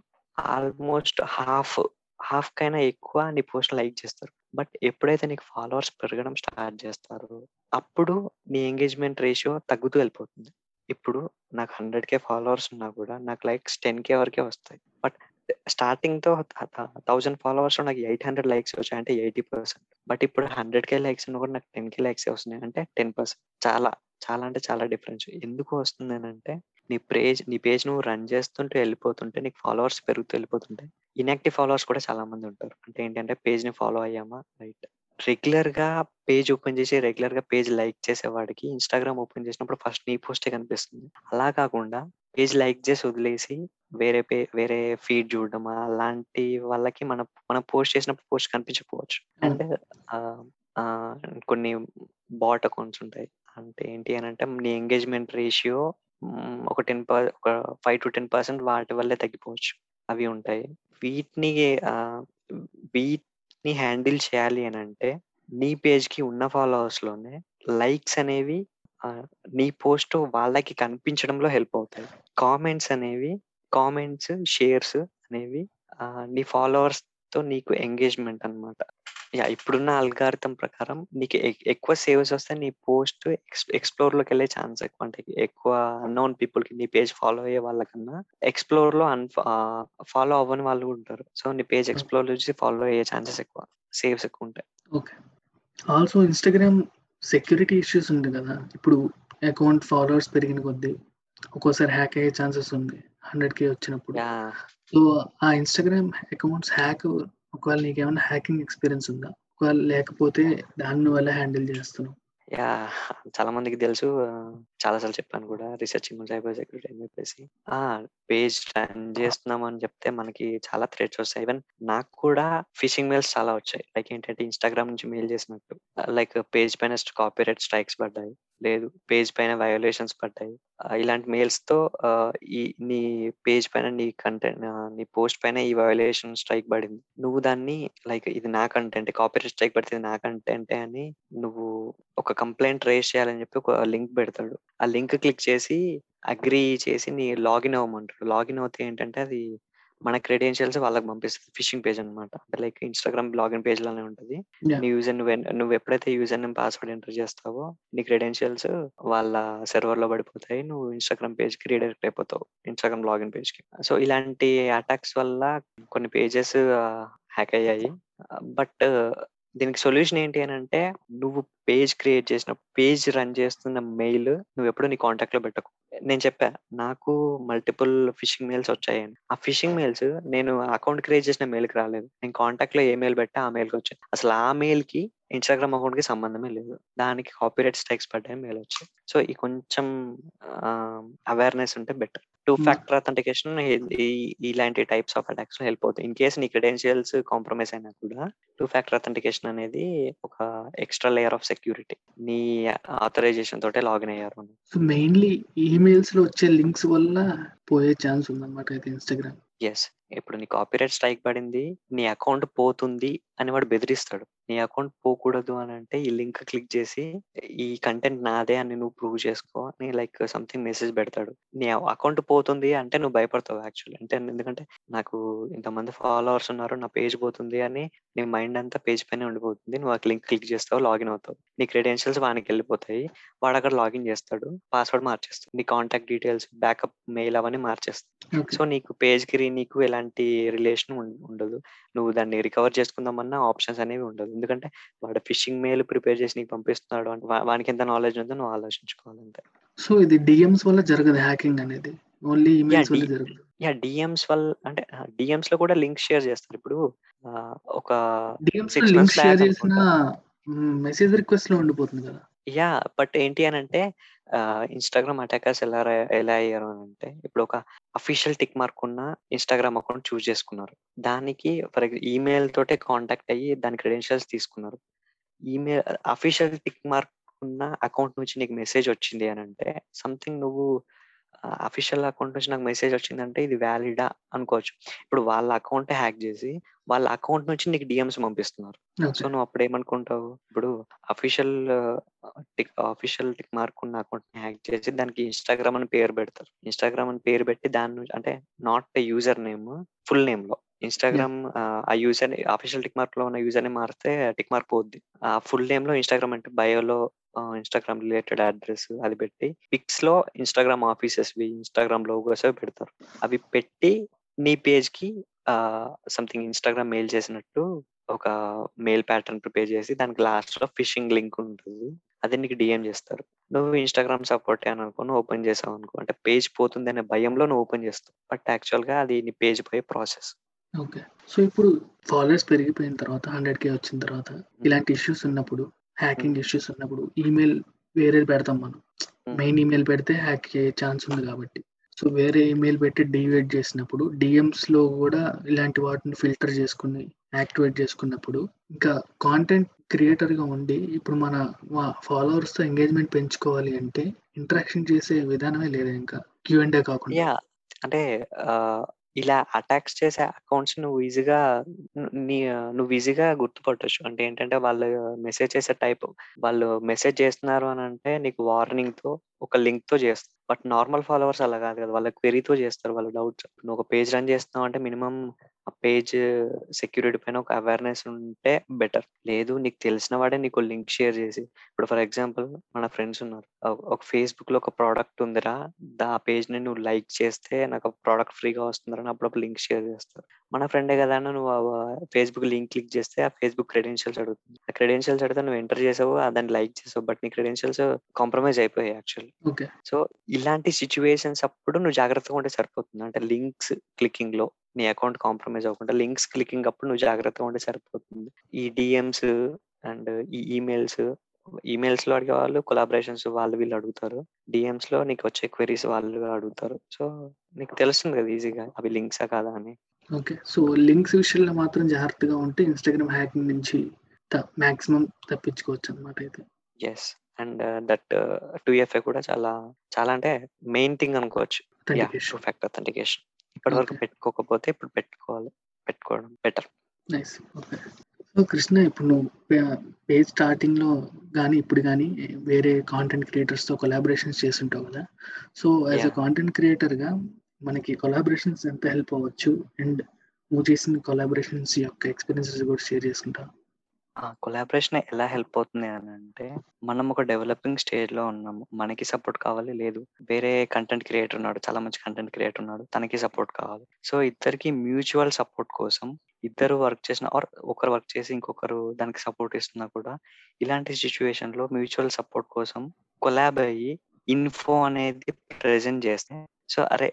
ఆల్మోస్ట్ హాఫ్ హాఫ్ కైనా ఎక్కువ నీ పోస్ట్ లైక్ చేస్తారు. బట్ ఎప్పుడైతే నీకు ఫాలోవర్స్ పెరగడం స్టార్ట్ చేస్తారు అప్పుడు నీ ఎంగేజ్‌మెంట్ రేషియో తగ్గుతూ వెళ్ళిపోతుంది. ఇప్పుడు నాకు హండ్రెడ్ కే ఫాలోవర్స్ ఉన్నా కూడా నాకు లైక్స్ టెన్ కే వరకే వస్తాయి బట్ స్టార్టింగ్తో థౌసండ్ ఫాలోవర్స్ నాకు ఎయిట్ హండ్రెడ్ లైక్స్ వచ్చాయి అంటే ఎయిటీ పర్సెంట్ బట్ ఇప్పుడు హండ్రెడ్ కే లైక్స్ ఉన్నా కూడా నాకు టెన్ కే లైక్స్ వస్తున్నాయి అంటే టెన్ పర్సెంట్ చాలా చాలా అంటే చాలా డిఫరెన్స్. ఎందుకు వస్తుంది అంటే నీ పేజ్ నీ పేజ్ నువ్వు రన్ చేస్తుంటే వెళ్ళిపోతుంటే నీకు ఫాలోవర్స్ పెరుగుతూ వెళ్ళిపోతుంటే ఇన్యాక్టివ్ ఫాలోవర్స్ కూడా చాలా మంది ఉంటారు. అంటే ఏంటంటే పేజ్ని ఫాలో అయ్యామా? రైట్. రెగ్యులర్గా పేజ్ ఓపెన్ చేసి రెగ్యులర్గా పేజ్ లైక్ చేసేవాడికి ఇన్స్టాగ్రామ్ ఓపెన్ చేసినప్పుడు ఫస్ట్ నీ పోస్టే కనిపిస్తుంది. అలా కాకుండా పేజ్ లైక్ చేసి వదిలేసి వేరే పే వేరే ఫీడ్ చూడడం అలాంటి వాళ్ళకి మన మనం పోస్ట్ చేసినప్పుడు పోస్ట్ కనిపించకపోవచ్చు. అండ్ కొన్ని బాట్ అకౌంట్స్ ఉంటాయి. అంటే ఏంటి అని అంటే నీ ఎంగేజ్మెంట్ రేషియో ఒక టెన్ పర్ ఒక ఫైవ్ టు టెన్ పర్సెంట్ వాటి వల్లే తగ్గిపోవచ్చు. అవి ఉంటాయి. వీటిని ఆ, వీటిని హ్యాండిల్ చేయాలి అని అంటే నీ పేజ్కి ఉన్న ఫాలోవర్స్లోనే లైక్స్ అనేవి నీ పోస్ట్ వాళ్ళకి కనిపించడంలో హెల్ప్ అవుతాయి. కామెంట్స్ అనేవి కామెంట్స్ షేర్స్ అనేవి నీ ఫాలోవర్స్ తో నీకు ఎంగేజ్మెంట్ అన్నమాట. యా ఇప్పుడున్న అల్గారిథం ప్రకారం నీకు ఎక్- ఎక్కువ సేవ్స్ వస్తే నీ పోస్ట్ ఎక్స్ప్లోర్లోకి వెళ్ళే ఛాన్స్ ఎక్కువ. అంటే ఎక్కువ అన్నోన్ పీపుల్కి నీ పేజ్ ఫాలో అయ్యే వాళ్ళకన్నా ఎక్స్ప్లోర్లో అన్ ఫాలో అవ్వని వాళ్ళు ఉంటారు. సో నీ పేజ్ ఎక్స్ప్లోర్ చూసి ఫాలో అయ్యే ఛాన్సెస్ ఎక్కువ సేవ్స్ ఎక్కువ ఉంటాయి. Okay. Also Instagram security issues ఉంది కదా. ఇప్పుడు అకౌంట్ ఫాలోవర్స్ పెరిగిన కొద్దీ ఒక్కోసారి హ్యాక్ అయ్యే ఛాన్సెస్ ఉంది. హండ్రెడ్ కే వచ్చినప్పుడు. సో ఆ ఇన్స్టాగ్రామ్ అకౌంట్స్ హ్యాక్ ఒకవేళ నీకు ఏమైనా హ్యాకింగ్ ఎక్స్పీరియన్స్ ఉందా? ఒకవేళ లేకపోతే దాన్ని వల్ల హ్యాండిల్ చేస్తున్నావు? యా చాలా మందికి తెలుసు. చాలా సార్లు చెప్పాను కూడా. రీసెర్చ్ సైబర్ సెక్యూరిటీ అని చెప్పేసి. ఆ పేజ్ రన్ చేస్తున్నాం అని చెప్తే మనకి చాలా థ్రెడ్స్ వస్తాయి. ఈవెన్ నాకు కూడా ఫిషింగ్ మెయిల్స్ చాలా వచ్చాయి. లైక్ ఏంటంటే ఇన్స్టాగ్రామ్ నుంచి మెయిల్ చేసినట్టు. లైక్ పేజ్ పైన కాపీరైట్ స్ట్రైక్స్ పడ్డాయి. లేదు పేజ్ పైన వయోలేషన్స్ పడ్డాయి. ఇలాంటి మెయిల్స్తో ఆ, ఈ నీ పేజ్ పైన నీ కంటెంట్ నీ పోస్ట్ పైన ఈ వయోలేషన్ స్ట్రైక్ పడింది. నువ్వు దాన్ని లైక్ ఇది నా కంటెంట్ కాపీరైట్ స్ట్రైక్ పడితే ఇది నా కంటెంట్ అని నువ్వు ఒక కంప్లైంట్ రేస్ చేయాలని చెప్పి ఒక లింక్ పెడతాడు. ఆ లింక్ క్లిక్ చేసి అగ్రి చేసి నీ లాగిన్ అవ్వమంటాడు లాగిన్ అవుతే ఏంటంటే అది మన క్రెడెన్షియల్స్ వాళ్ళకి పంపిస్తుంది. ఫిషింగ్ పేజ్ అన్నమాట. అంటే లైక్ ఇన్స్టాగ్రామ్ లాగిన్ పేజ్ లానే ఉంటుంది. నీ యూజర్ నువ్వు నువ్వు ఎప్పుడైతే యూజర్ నేమ్ పాస్వర్డ్ ఎంటర్ చేస్తావో నీ క్రెడెన్షియల్స్ వాళ్ళ సర్వర్లో పడిపోతాయి. నువ్వు ఇన్స్టాగ్రామ్ పేజ్కి రీడైరెక్ట్ అయిపోతావు. ఇన్స్టాగ్రామ్ లాగిన్ పేజ్కి. సో ఇలాంటి అటాక్స్ వల్ల కొన్ని పేజెస్ హ్యాక్ అయ్యాయి. బట్ దీనికి సొల్యూషన్ ఏంటి అని అంటే నువ్వు పేజ్ క్రియేట్ చేసిన పేజ్ రన్ చేస్తున్న మెయిల్ నువ్వు ఎప్పుడు నీ కాంటాక్ట్లో పెట్టకు. నేను చెప్పా నాకు మల్టిపుల్ ఫిషింగ్ మెయిల్స్ వచ్చాయని ఆ ఫిషింగ్ మెయిల్స్ నేను అకౌంట్ క్రియేట్ చేసిన మెయిల్కి రాలేదు. నేను కాంటాక్ట్లో ఏ మెయిల్ పెట్టా ఆ మెయిల్కి వచ్చాయి. అసలు ఆ మెయిల్కి ఇన్స్టాగ్రామ్ అకౌంట్కి సంబంధమే లేదు. దానికి కాపీరైట్ స్ట్రైక్స్ పడ్డాయి మెయిల్ వచ్చాయి సో ఈ కొంచెం అవేర్నెస్ ఉంటే బెటర్ టూ ఫ్యాక్టర్ అథెంటికేషన్ ఇలాంటి టైప్స్ ఆఫ్ అటాక్స్ హెల్ప్ అవుతాయి. ఇన్ కేస్ నీ క్రెడెన్షియల్స్ కాంప్రమైజ్ అయినా కూడా టూ ఫ్యాక్టర్ అథెంటికేషన్ అనేది ఒక ఎక్స్ట్రా లేయర్ ఆఫ్ సెక్యూరిటీ నీ ఆథరైజేషన్ తోటే లాగిన్ అయ్యారు. సో మెయిన్లీ ఈమెయిల్స్లో వచ్చే లింక్స్ వల్ల పోయే ఛాన్స్ ఉందన్నమాట అయితే ఇన్స్టాగ్రామ్ ఎస్ ఇప్పుడు నీ కాపీరైట్ స్ట్రైక్ పడింది నీ అకౌంట్ పోతుంది అని వాడు బెదిరిస్తాడు. నీ అకౌంట్ పోకూడదు అని అంటే ఈ లింక్ క్లిక్ చేసి ఈ కంటెంట్ నాదే అని నువ్వు ప్రూవ్ చేసుకో అని లైక్ సంథింగ్ మెసేజ్ పెడతాడు. నీ అకౌంట్ పోతుంది అంటే నువ్వు భయపడతావు యాక్చువల్లీ. అంటే ఎందుకంటే నాకు ఇంతమంది ఫాలోవర్స్ ఉన్నారు నా పేజ్ పోతుంది అని నీ మైండ్ అంతా పేజ్ పైన ఉండిపోతుంది. నువ్వు ఆ లింక్ క్లిక్ చేస్తావు లాగిన్ అవుతావు. నీ క్రెడెన్షియల్స్ వానికి వెళ్ళిపోతాయి. వాడు అక్కడ లాగిన్ చేస్తాడు పాస్వర్డ్ మార్చేస్తాడు. నీ కాంటాక్ట్ డీటెయిల్స్ బ్యాకప్ మెయిల్ అవన్నీ మార్చేస్తాడు. సో నీకు పేజ్కి నీకు ఎలాంటి రిలేషన్ ఉండదు. నువ్వు దాన్ని రికవర్ చేసుకుందామన్నా ఆప్షన్స్ అనేవి ఉండదు ఎందుకంటే వాడు ఫిషింగ్ మెయిల్ ప్రిపేర్ చేసి నీకు పంపిస్తున్నాడు అంటే వానికి ఎంత నాలెడ్జ్ ఉందో నువ్వు ఆలోచించుకోవాలంతే సో ఇది డిఎమ్స్ వల్ల జరగదు హ్యాకింగ్ అనేది. ఓన్లీ వల్ల జరుగుతుంది యా డిఎమ్స్ వల్ల అంటే డిఎమ్స్లో కూడా లింక్ షేర్ చేస్తారు. ఇప్పుడు ఒక సిక్స్ లింక్ షేర్ చేసిన మెసేజ్ రిక్వెస్ట్లో ఉండిపోతుంది కదా. యా బట్ ఏంటి అని అంటే ఇన్స్టాగ్రామ్ అటాకర్స్ ఎలా ఎలా అయ్యారు అని అంటే ఇప్పుడు ఒక అఫీషియల్ టిక్ మార్క్ ఉన్న ఇన్స్టాగ్రామ్ అకౌంట్ చూస్ చేసుకున్నారు. దానికి ఫర్ ఈమెయిల్ తోటే కాంటాక్ట్ అయ్యి దాని క్రెడెన్షియల్స్ తీసుకున్నారు. ఈమెయిల్ అఫీషియల్ టిక్ మార్క్ ఉన్న అకౌంట్ నుంచి నీకు మెసేజ్ వచ్చింది అని అంటే సంథింగ్ నువ్వు అఫీషియల్ అకౌంట్ నుంచి నాకు మెసేజ్ వచ్చిందంటే ఇది వ్యాలిడా అనుకోవచ్చు. ఇప్పుడు వాళ్ళ అకౌంట్ హ్యాక్ చేసి వాళ్ళ అకౌంట్ నుంచి నీకు డిఎమ్స్ పంపిస్తున్నారు. సో నువ్వు అప్పుడు ఏమనుకుంటావు? ఇప్పుడు official tick official tick mark ఉన్న అకౌంట్ని హ్యాక్ చేసి దానికి ఇన్స్టాగ్రామ్ అని పేరు పెడతారు. ఇన్స్టాగ్రామ్ అని పేరు పెట్టి దాని నుంచి అంటే నాట్ యూజర్ నేమ్ ఫుల్ నేమ్లో. ఇన్స్టాగ్రామ్ ఆ యూజర్ అఫీషియల్ టిక్ మార్క్లో ఉన్న యూజర్ని మారితే టిక్ మార్క్ పోద్ది. ఆ ఫుల్ నేమ్లో ఇన్స్టాగ్రామ్ అంటే బయోలో ఇన్స్టాగ్రామ్ రిలేటెడ్ అడ్రస్ అది పెట్టి పిక్స్లో ఇన్స్టాగ్రామ్ ఆఫీసెస్ ఇన్స్టాగ్రామ్ లోగోస్ పెడతారు. అవి పెట్టి నీ పేజ్కి సంథింగ్ ఇన్స్టాగ్రామ్ మెయిల్ చేసినట్టు ఒక మెయిల్ ప్యాటర్న్ ప్రిపేర్ చేసి దానికి లాస్ట్లో ఫిషింగ్ లింక్ ఉంటుంది. అది నీకు డిఎం చేస్తారు. నువ్వు ఇన్స్టాగ్రామ్ సపోర్ట్ అని అనుకో నువ్వు ఓపెన్ చేసావు అనుకో అంటే పేజ్ పోతుంది అనే భయంలో నువ్వు ఓపెన్ చేస్తావు. బట్ యాక్చువల్గా అది నీ పేజ్ పోయే ప్రాసెస్ ఓకే సో ఇప్పుడు ఫాలోవర్స్ పెరిగిపోయిన తర్వాత హండ్రెడ్ కే వచ్చిన తర్వాత ఇలాంటి ఇష్యూస్ ఉన్నప్పుడు హ్యాకింగ్ ఇష్యూస్ ఉన్నప్పుడు ఈమెయిల్ వేరే పెడతాం మనం. మెయిన్ ఈమెయిల్ పెడితే హ్యాక్ అయ్యే ఛాన్స్ ఉంది కాబట్టి. సో వేరే ఈమెయిల్ పెట్టి డివేట్ చేసినప్పుడు డిఎమ్స్లో కూడా ఇలాంటి వాటిని ఫిల్టర్ చేసుకుని యాక్టివేట్ చేసుకున్నప్పుడు ఇంకా కాంటెంట్ క్రియేటర్గా ఉండి ఇప్పుడు మన ఫాలోవర్స్తో ఎంగేజ్మెంట్ పెంచుకోవాలి అంటే ఇంటరాక్షన్ చేసే విధానమే లేదు ఇంకా. క్యూ అండ్ కాకుండా. అంటే ఇలా అటాక్స్ చేసే అకౌంట్స్ నువ్వు ఈజీగా నీ నువ్వు ఈజీగా గుర్తుపట్టొచ్చు. అంటే ఏంటంటే వాళ్ళు మెసేజ్ చేసే టైప్. వాళ్ళు మెసేజ్ చేస్తున్నారు అని అంటే నీకు వార్నింగ్తో ఒక లింక్తో చేస్తారు బట్ నార్మల్ ఫాలోవర్స్ అలా కాదు కదా. వాళ్ళ క్వెరీతో చేస్తారు వాళ్ళ డౌట్స్. నువ్వు ఒక పేజ్ రన్ చేస్తున్నావు అంటే మినిమం ఆ పేజ్ సెక్యూరిటీ పైన ఒక అవేర్నెస్ ఉంటే బెటర్. లేదు నీకు తెలిసిన వాడే నీకు లింక్ షేర్ చేసి. ఇప్పుడు ఫర్ ఎగ్జాంపుల్ మన ఫ్రెండ్స్ ఉన్నారు. ఒక- ఫేస్బుక్లో ఒక ప్రోడక్ట్ ఉందిరా. దా పేజ్ని నువ్వు లైక్ చేస్తే నాకు ప్రోడక్ట్ ఫ్రీగా వస్తుందిరా అప్పుడు అప్పుడప్పుడు లింక్ షేర్ చేస్తారు. మన ఫ్రెండే కదా అని నువ్వు ఫేస్బుక్ లింక్ క్లిక్ చేస్తే ఆ ఫేస్బుక్ క్రెడెన్షియల్స్ అడుగుతుంది. ఆ క్రెడెన్షియల్స్ అడిగితే నువ్వు ఎంటర్ చేసావు దాన్ని లైక్ చేసావు బట్ నీ క్రెడెన్షియల్స్ కాంప్రమైజ్ అయిపోయాయి యాక్చువల్ ఓకే. సో ఇలాంటి సిచ్యువేషన్స్ అప్పుడు నువ్వు జాగ్రత్తగా ఉంటే సరిపోతుంది. అంటే లింక్స్ క్లికింగ్లో నీ అకౌంట్ కాంప్రమైజ్ అవ్వకుండా లింక్స్ క్లికింగ్ అప్పుడు నువ్వు జాగ్రత్తగా ఉంటే సరిపోతుంది. ఈ డిఎమ్స్ అండ్ ఈ ఈమెయిల్స్ ఈమెయిల్స్లో అడిగే వాళ్ళు కొలాబరేషన్స్ వాళ్ళు వీళ్ళు అడుగుతారు. డిఎమ్స్లో నీకు వచ్చే క్వెరీస్ వాళ్ళు అడుగుతారు. సో నీకు తెలుస్తుంది కదా ఈజీగా అవి లింక్సా కాదా అని. ఓకే. సో లింక్స్ విషయంలో మాత్రం జాగ్రత్తగా ఉంటే ఇన్స్టాగ్రామ్ హ్యాకింగ్ నుంచి మాక్సిమం తప్పించుకోవచ్చు అనమాట అయితే. Yes and that two F A కూడా చాలా చాలా అంటే మెయిన్ థింగ్ అనుకోవచ్చు. టూ ఫ్యాక్టర్ అథెంటికేషన్ ఇప్పటి వరకు. పెట్టుకోకపోతే ఇప్పుడు పెట్టుకోవాలి. పెట్టుకోవడం better nice okay so Krishna ఇప్పుడు నువ్వు పేజ్ స్టార్టింగ్లో కానీ ఇప్పుడు కానీ వేరే కాంటెంట్ క్రియేటర్స్తో కొలాబరేషన్స్ చేస్తుంటావు కదా. So as uh. కాంటెంట్ క్రియేటర్గా మనకి కొలాబరేషన్స్ ఎంత హెల్ప్ అవ్వచ్చు అండ్ నువ్వు చేసిన కొలాబరేషన్స్ యొక్క ఎక్స్పీరియన్సెస్ కూడా షేర్ చేసుకుంటా. కొలాబరేషన్ ఎలా హెల్ప్ అవుతుంది అని అంటే మనం ఒక డెవలపింగ్ స్టేజ్లో ఉన్నాము. మనకి సపోర్ట్ కావాలి లేదు. వేరే కంటెంట్ క్రియేటర్ ఉన్నాడు చాలా మంచి కంటెంట్ క్రియేటర్ ఉన్నాడు తనకి సపోర్ట్ కావాలి. సో ఇద్దరికి మ్యూచువల్ సపోర్ట్ కోసం ఇద్దరు వర్క్ చేసిన ఆర్ ఒకరు వర్క్ చేసి ఇంకొకరు దానికి సపోర్ట్ ఇస్తున్నా కూడా ఇలాంటి సిచ్యువేషన్లో మ్యూచువల్ సపోర్ట్ కోసం కొలాబ్ అయ్యి ఇన్ఫో అనేది ప్రెజెంట్ చేస్తే సో అరే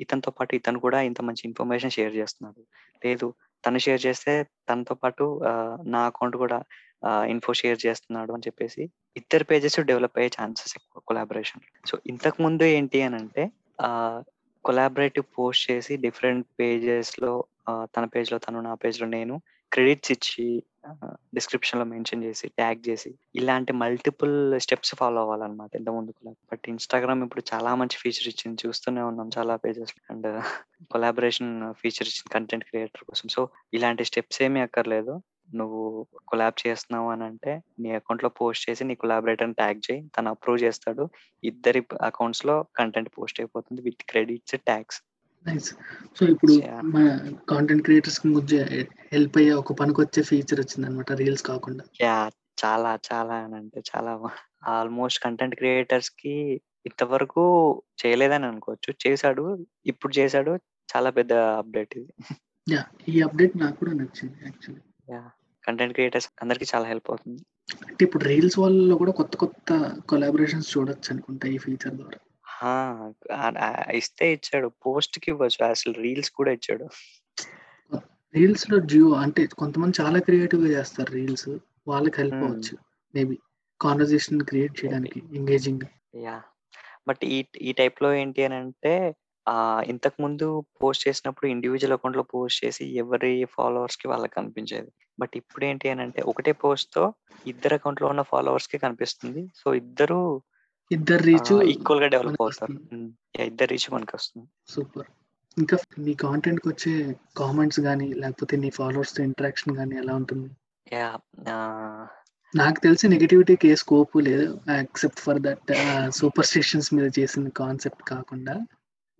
ఇతనితో పాటు ఇతను కూడా ఇంత మంచి ఇన్ఫర్మేషన్ షేర్ చేస్తున్నాడు. లేదు తను షేర్ చేస్తే తనతో పాటు నా అకౌంట్ కూడా ఇన్ఫో షేర్ చేస్తున్నాడు అని చెప్పేసి ఇద్దరు పేజెస్ డెవలప్ అయ్యే ఛాన్సెస్ ఎక్కువ కొలాబరేషన్. సో ఇంతకు ముందు ఏంటి అని అంటే కొలాబరేటివ్ పోస్ట్ చేసి డిఫరెంట్ పేజెస్లో తన పేజ్లో తను నా పేజ్లో నేను క్రెడిట్స్ ఇచ్చి డిస్క్రిప్షన్లో మెన్షన్ చేసి ట్యాగ్ చేసి ఇలాంటి మల్టిపుల్ స్టెప్స్ ఫాలో అవ్వాలన్నమాట ఇంత ముందు బట్ ఇన్స్టాగ్రామ్ ఇప్పుడు చాలా మంచి ఫీచర్ ఇచ్చింది. చూస్తూనే ఉన్నాం చాలా పేజెస్. అండ్ కొలాబరేషన్ ఫీచర్ ఇచ్చింది కంటెంట్ క్రియేటర్ కోసం. సో ఇలాంటి స్టెప్స్ ఏమీ అక్కర్లేదు. నువ్వు కొలాబ్ చేస్తున్నావు అని అంటే నీ అకౌంట్లో పోస్ట్ చేసి నీ కొలాబరేటర్ ట్యాగ్ చేయి. తను అప్రూవ్ చేస్తాడు. ఇద్దరి అకౌంట్స్లో కంటెంట్ పోస్ట్ అయిపోతుంది with credits tags. Nice so ఇప్పుడు. మన కాంటెంట్ క్రియేటర్స్కి ముందు హెల్ప్ అయ్యే ఒక పనికొచ్చే ఫీచర్ వచ్చింది అనమాట రీల్స్ కాకుండా. యా చాలా చాలా అంటే చాలా ఆల్మోస్ట్ కంటెంట్ క్రియేటర్స్కి ఇంతవరకు చేయలేదని అనుకోవచ్చు. చేశాడు ఇప్పుడు చేశాడు చాలా పెద్ద అప్డేట్ ఇది. యా ఈ అప్డేట్ నాకు కూడా నచ్చింది యాక్చువల్లీ యా కంటెంట్ క్రియేటర్స్ అందరికి చాలా హెల్ప్ అవుతుంది. అంటే ఇప్పుడు రీల్స్ వాళ్ళలో కూడా కొత్త కొత్త కొలాబరేషన్స్ చూడొచ్చు అనుకుంటా ఈ ఫీచర్ ద్వారా. ఆ, ఇస్తే ఇచ్చాడు. పోస్ట్కి ఇవ్వచ్చు అసలు రీల్స్ కూడా ఇచ్చాడు. రీల్స్లో జియో అంటే కొంతమంది చాలా క్రియేటివ్గా చేస్తారు రీల్స్. వాళ్ళకి హెల్ప్. అవ్వచ్చు. మేబీ కాన్వర్జేషన్ క్రియేట్ చేయడానికి ఎంగేజింగ్. యా. బట్ ఈ ఈ టైప్లో ఏంటి అని అంటే ఇంతకు ముందు పోస్ట్ చేసినప్పుడు ఇండివిజువల్ అకౌంట్లో పోస్ట్ చేసి ఎవరి ఫాలోవర్స్కి వాళ్ళకి కనిపించేది. బట్ ఇప్పుడు ఏంటి అని అంటే ఒకటే పోస్ట్తో ఇద్దరు అకౌంట్లో ఉన్న ఫాలోవర్స్కి కనిపిస్తుంది. సో ఇద్దరు ఇద్దరు రీచ్ ఈక్వల్గా డెవలప్ అవుతారు. ఇద్దరు రీచ్ మనకి వస్తుంది. సూపర్ ఇంకా నీ కాంటెంట్కి వచ్చే కామెంట్స్ కానీ లేకపోతే నీ ఫాలోవర్స్తో ఇంటరాక్షన్ కానీ ఎలా ఉంటుంది? యా నాకు తెలిసి నెగటివిటీకి ఏ స్కోప్ లేదు except for that superstitions మీద చేసిన కాన్సెప్ట్ కాకుండా.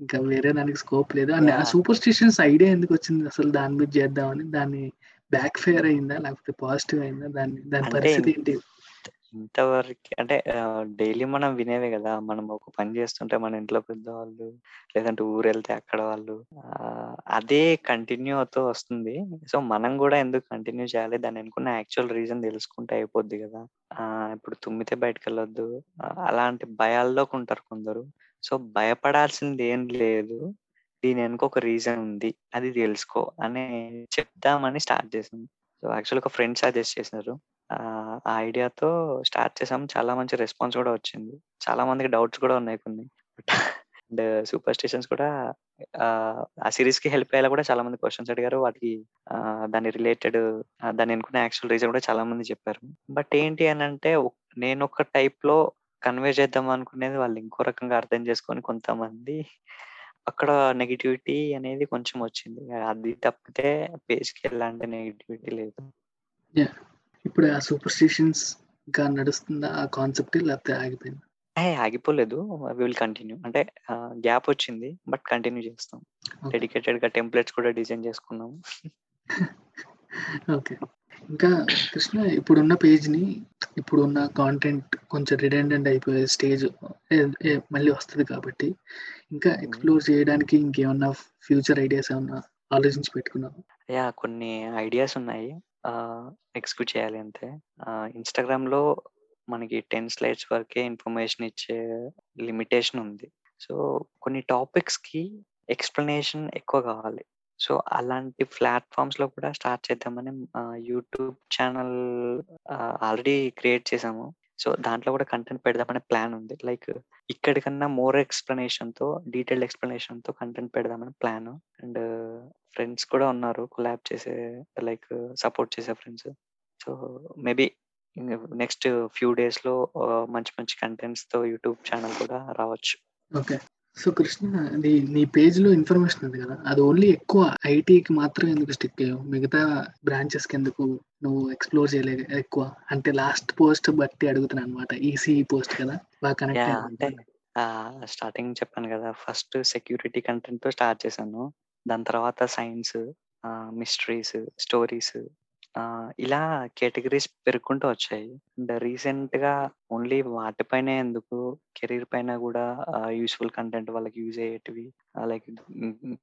ఇంకా వేరే దానికి స్కోప్ లేదు. అండ్ ఆ. సూపర్ స్టిషన్స్ ఐడియా ఎందుకు వచ్చింది? అసలు దాని మీద చేద్దామని దాన్ని బ్యాక్ ఫేర్ అయిందా? లేకపోతే పాజిటివ్ అయిందా? దాని దాని పరిస్థితి ఏంటి? ఇంతవరకు అంటే డైలీ మనం వినేవే కదా! మనం ఒక పని చేస్తుంటే మన ఇంట్లో పెద్దవాళ్ళు లేదంటే ఊరెళ్తే అక్కడ వాళ్ళు అదే కంటిన్యూ అవుతూ వస్తుంది. సో మనం కూడా ఎందుకు కంటిన్యూ చేయాలి? దాని అనుకున్న యాక్చువల్ రీజన్ తెలుసుకుంటే అయిపోద్ది కదా! ఆ, ఇప్పుడు తుమ్మితే బయటకు వెళ్ళొద్దు అలాంటి భయాల్లోకి ఉంటారు కొందరు. సో భయపడాల్సింది ఏం లేదు. దీని వెనుక ఒక రీజన్ ఉంది. అది తెలుసుకో అని చెప్దామని స్టార్ట్ చేసాం సో యాక్చువల్ ఒక ఫ్రెండ్ సజెస్ట్ చేసినారు ఆ ఐడియాతో స్టార్ట్ చేసాం చాలా మంచి రెస్పాన్స్ కూడా వచ్చింది. చాలా మందికి డౌట్స్ కూడా ఉన్నాయి కొన్ని. అండ్ సూపర్ స్టేషన్స్ కూడా ఆ, ఆ సిరీస్కి హెల్ప్ అయ్యేలా కూడా చాలా మంది క్వశ్చన్స్ అడిగారు. వాటికి దాని రిలేటెడ్ దాని అనుకున్న యాక్చువల్ రీజన్ కూడా చాలా మంది చెప్పారు. బట్ ఏంటి అని అంటే ఒక్- నేను ఒక టైప్లో కన్వే చేద్దాం అనుకునేది వాళ్ళు ఇంకో రకంగా అర్థం చేసుకొని కొంతమంది అక్కడ నెగిటివిటీ అనేది కొంచెం వచ్చింది. అది తప్పితే పేజ్కి ఎలాంటి నెగిటివిటీ లేదు. ఇప్పుడు ఆ సూపర్ స్టిషన్స్ ఇంకా నడుస్తుందా ఆ కాన్సెప్ట్ లేకపోతే ఆగిపోయింది? ఏ ఆగిపోలేదు. విల్ కంటిన్యూ అంటే గ్యాప్ వచ్చింది బట్ కంటిన్యూ చేస్తాం. డెడికేటెడ్గా టెంప్లెట్స్ కూడా డిజైన్ చేసుకున్నాం. ఓకే. ఇంకా కృష్ణ ఇప్పుడున్న పేజ్ని ఇప్పుడున్న కాంటెంట్ కొంచెం రిడెండెంట్ అయిపోయే స్టేజ్ మళ్ళీ వస్తుంది కాబట్టి ఇంకా ఎక్స్ప్లోర్ చేయడానికి ఇంకేమన్నా ఫ్యూచర్ ఐడియాస్ ఏమన్నా ఆలోచించి పెట్టుకున్నావు? యా కొన్ని ఐడియాస్ ఉన్నాయి. ఎగ్జిక్యూట్ చేయాలి అంతే. ఇన్స్టాగ్రామ్లో మనకి టెన్ స్లైడ్స్ వరకే ఇన్ఫర్మేషన్ ఇచ్చే లిమిటేషన్ ఉంది. సో కొన్ని టాపిక్స్కి ఎక్స్ప్లెనేషన్ ఎక్కువ కావాలి. సో అలాంటి ప్లాట్ఫామ్స్లో కూడా స్టార్ట్ చేద్దామని యూట్యూబ్ ఛానల్ ఆల్రెడీ క్రియేట్ చేసాము. సో దాంట్లో కూడా కంటెంట్ పెడదామనే ప్లాన్ ఉంది. లైక్ ఇక్కడికన్నా మోర్ ఎక్స్ప్లెనేషన్తో డీటెయిల్డ్ ఎక్స్ప్లెనేషన్తో కంటెంట్ పెడదామని ప్లాన్. అండ్ ఫ్రెండ్స్ కూడా ఉన్నారు కొలాబ్ చేసే లైక్ సపోర్ట్ చేసే friends. So maybe next few డేస్లో మంచి మంచి కంటెంట్స్తో యూట్యూబ్ ఛానల్ కూడా రావచ్చు. ఓకే. సో కృష్ణ అది నీ పేజ్లో ఇన్ఫర్మేషన్ ఉంది కదా. అది ఓన్లీ ఎక్కువ ఐటీకి మాత్రం ఎందుకు స్టిక్ అయ్యావు? మిగతా బ్రాంచెస్కి ఎందుకు నువ్వు ఎక్స్ప్లోర్ చేయలేదు ఎక్కువ? అంటే లాస్ట్ పోస్ట్ బట్టి అడుగుతున్నా అనమాట ఈసీ పోస్ట్ కదా. బాగా కనెక్ట్ అంటే స్టార్టింగ్ చెప్పాను కదా. ఫస్ట్ సెక్యూరిటీ కంటెంట్తో స్టార్ట్ చేశాను. దాని తర్వాత సైన్స్ మిస్టరీస్ స్టోరీస్ ఇలా కేటగిరీస్ పెరుగుకుంటూ వచ్చాయి. అండ్ రీసెంట్గా ఓన్లీ వాటిపైనే ఎందుకు కెరీర్ పైన కూడా యూస్ఫుల్ కంటెంట్ వాళ్ళకి యూజ్ అయ్యేటివి లైక్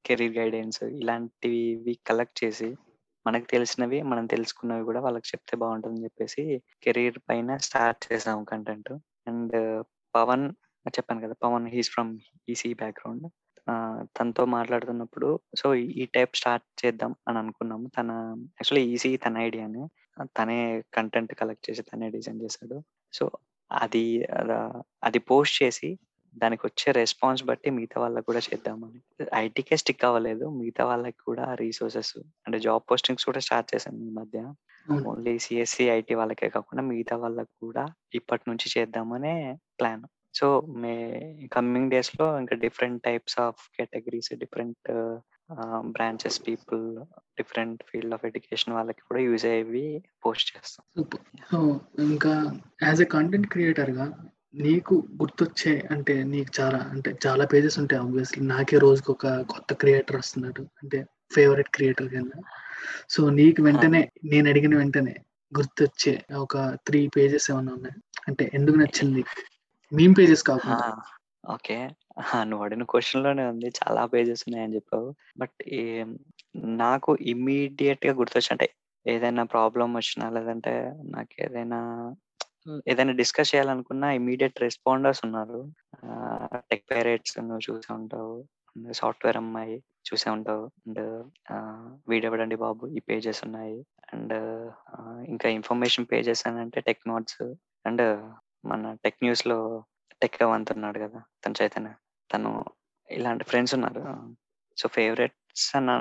కెరీర్ గైడెన్స్ ఇలాంటివి కలెక్ట్ చేసి మనకు తెలిసినవి మనం తెలుసుకున్నవి కూడా వాళ్ళకి చెప్తే బాగుంటుందని చెప్పేసి కెరీర్ పైన స్టార్ట్ చేసాం కంటెంట్. అండ్ పవన్ చెప్పాను కదా Pavan he's from EC background తనతో మాట్లాడుతున్నప్పుడు సో ఈ టైప్ స్టార్ట్ చేద్దాం అని అనుకున్నాము. తన యాక్చువల్లీ ఈసీ తన ఐడియానే. తనే కంటెంట్ కలెక్ట్ చేసి తనే డిజైన్ చేశాడు. సో అది అద- అది పోస్ట్ చేసి దానికి వచ్చే రెస్పాన్స్ బట్టి మిగతా వాళ్ళకి కూడా చేద్దామని. ఐటీకే స్టిక్ అవ్వలేదు. మిగతా వాళ్ళకి కూడా రీసోర్సెస్ అంటే జాబ్ పోస్టింగ్స్ కూడా స్టార్ట్ చేశాను ఈ మధ్య. అవును. ఓన్లీ సిఎస్సి ఐటీ వాళ్ళకే కాకుండా మిగతా వాళ్ళకి కూడా ఇప్పటి నుంచి చేద్దామనే ప్లాన్. సో మే కమింగ్ డేస్లో ఇంకా different types of categories different branches people different field of education వాళ్ళకి కూడా యూజ్ అయ్యేవి పోస్ట్ చేస్తాం. ఇంకా యాజ్ ఎ కంటెంట్ క్రియేటర్గా నీకు గుర్తొచ్చే అంటే నీకు చాలా అంటే చాలా పేజెస్ ఉంటాయి ఆబ్వియస్లీ నాకే రోజుకి ఒక కొత్త క్రియేటర్ వస్తున్నాడు. అంటే ఫేవరెట్ క్రియేటర్ కింద. సో నీకు వెంటనే నేను అడిగిన వెంటనే గుర్తొచ్చే ఒక త్రీ పేజెస్ ఏమైనా ఉన్నాయి? అంటే ఎందుకు నచ్చింది? మీమ్ పేజెస్ కాకుండా. ఓకే. నువ్వు అడిగిన క్వశ్చన్లోనే ఉంది. చాలా పేజెస్ ఉన్నాయని చెప్పావు. బట్ నాకు ఇమ్మీడియట్గా గుర్తొచ్చి అంటే ఏదైనా ప్రాబ్లం వచ్చినా లేదంటే నాకు ఏదైనా ఏదైనా డిస్కస్ చేయాలనుకున్నా ఇమీడియట్ రెస్పాండర్స్ ఉన్నారు. టెక్ పేరెట్స్ నువ్వు చూసే ఉంటావు. సాఫ్ట్వేర్ అమ్మాయి చూసే ఉంటావు. అండ్ వీడెవడండి బాబు ఈ పేజెస్ ఉన్నాయి. అండ్ ఇంకా ఇన్ఫర్మేషన్ పేజెస్ అని అంటే టెక్ నోట్స్ అండ్ మన టెక్ న్యూస్లో టెక్ అవంత్ ఉన్నాడు కదా తన చైతన్య. తను ఇలాంటి ఫ్రెండ్స్ ఉన్నారు. సో ఫేవరెట్స్ అని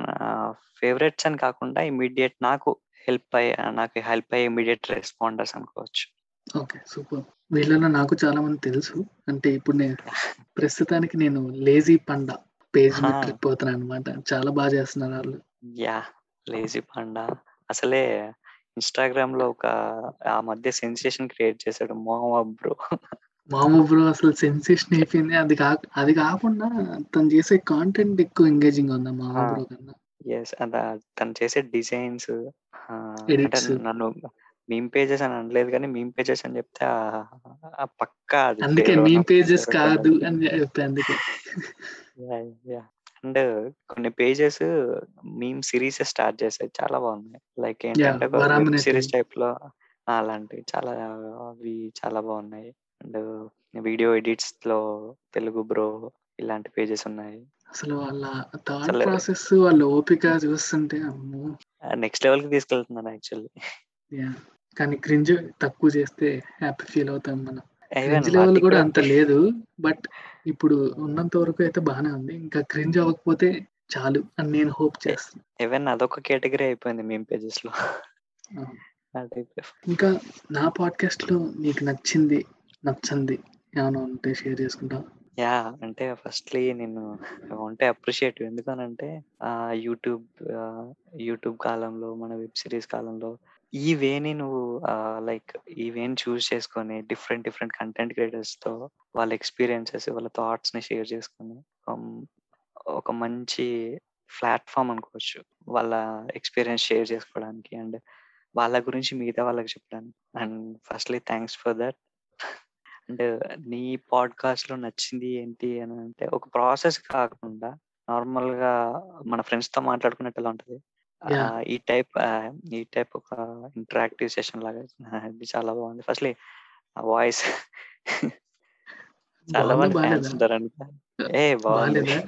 ఫేవరెట్స్ అని కాకుండా ఇమీడియట్ నాకు హెల్ప్ అయ్యే నాకు హెల్ప్ అయ్యే ఇమీడియట్ రెస్పాండర్స్ అనుకోవచ్చు. Okay super. వీళ్ళలో నాకు చాలా మంది తెలుసు. అంటే ఇప్పుడు నేను ప్రస్తుతానికి నేను లేజీ పండ పేజ్. ట్రిప్ అవుతున్నాను అనమాట చాలా బాగా చేస్తున్నారు వాళ్ళు. Yeah lazy panda. అసలే ఇన్స్టాగ్రామ్లో ఒక ఆ మధ్య సెన్సేషన్ క్రియేట్ చేశాడు మోహమ్మ బ్రో. మామ బ్రో అసలు సెన్సేషన్ అయిపోయింది. అది కా అది కాకుండా తను చేసే కాంటెంట్ ఎక్కువ ఎంగేజింగ్ ఉందా మామ. బ్రో కన్నా? ఎస్ అదా తను చేసే డిజైన్స్. నన్ను మీమ్ పేజెస్ అని అనలేదు కానీ మీమ్ పేజెస్ అని చెప్తే పక్కా అది అందుకే మీమ్ పేజెస్ కాదు అని చెప్పి అందుకే. అండ్ కొన్ని పేజెస్ మీమ్ సిరీస్ స్టార్ట్ చేసాయి. చాలా బాగున్నాయి. లైక్ ఏంటంటే. సిరీస్ టైప్లో అలాంటివి చాలా అవి చాలా బాగున్నాయి. అండ్ వీడియో ఎడిట్స్లో తెలుగు బ్రో ఇలాంటి పేజెస్ ఉన్నాయి. అసలు వాళ్ళ థాట్ ప్రాసెస్ వాళ్ళ ఓపిక చూస్తుంటే అమ్మో. నెక్స్ట్ లెవెల్కి తీసుకెళ్తున్నారు యాక్చువల్లీ. యా కానీ క్రింజ్ తక్కువ చేస్తే హ్యాపీ ఫీల్ అవుతాం మనం. క్రింజ్ లెవెల్ కూడా అంత లేదు బట్ ఇప్పుడు ఉన్నంత వరకు అయితే బాగానే ఉంది. ఇంకా క్రింజ్ అవ్వకపోతే చాలు అని నేను హోప్ చేస్తాను ఈవెన్ అదొక కేటగిరీ అయిపోయింది మీమ్ పేజెస్లో. ఇంకా నా పాడ్కాస్ట్లో నీకు నచ్చింది నచ్చంది ఏమైనా ఉంటే షేర్ చేసుకుంటా యా అంటే ఫస్ట్లీ నేను ఉంటే అప్రిషియేట్ ఎందుకనంటే ఆ యూట్యూబ్ యూట్యూబ్ కాలంలో మన వెబ్ సిరీస్ కాలంలో ఈ వేని నువ్వు లైక్ ఈ వేని చూస్ చేసుకొని డిఫరెంట్ డిఫరెంట్ కంటెంట్ క్రియేటర్స్తో వాళ్ళ ఎక్స్పీరియన్సెస్ వాళ్ళ థాట్స్ని షేర్ చేసుకొని ఒక మంచి ప్లాట్ఫామ్ అనుకోవచ్చు వాళ్ళ ఎక్స్పీరియన్స్ షేర్ చేసుకోవడానికి అండ్ వాళ్ళ గురించి మిగతా వాళ్ళకి చెప్పడానికి. And firstly thanks for that. And నీ పాడ్కాస్ట్లో నచ్చింది ఏంటి అని అంటే ఒక ప్రాసెస్ కాకుండా నార్మల్గా మన ఫ్రెండ్స్తో మాట్లాడుకున్నట్టు ఎలా ఉంటది? ఈ టైప్ ఈ టైప్ ఒక ఇంటరాక్టివ్ సెషన్ లాగా ఇది చాలా బాగుంది. ఫస్ట్లీ వాయిస్ చాలా బాగుందా? మంది ఫ్యాన్స్ బాగాలేదా ఏ బాగుంది. బాగాలేదా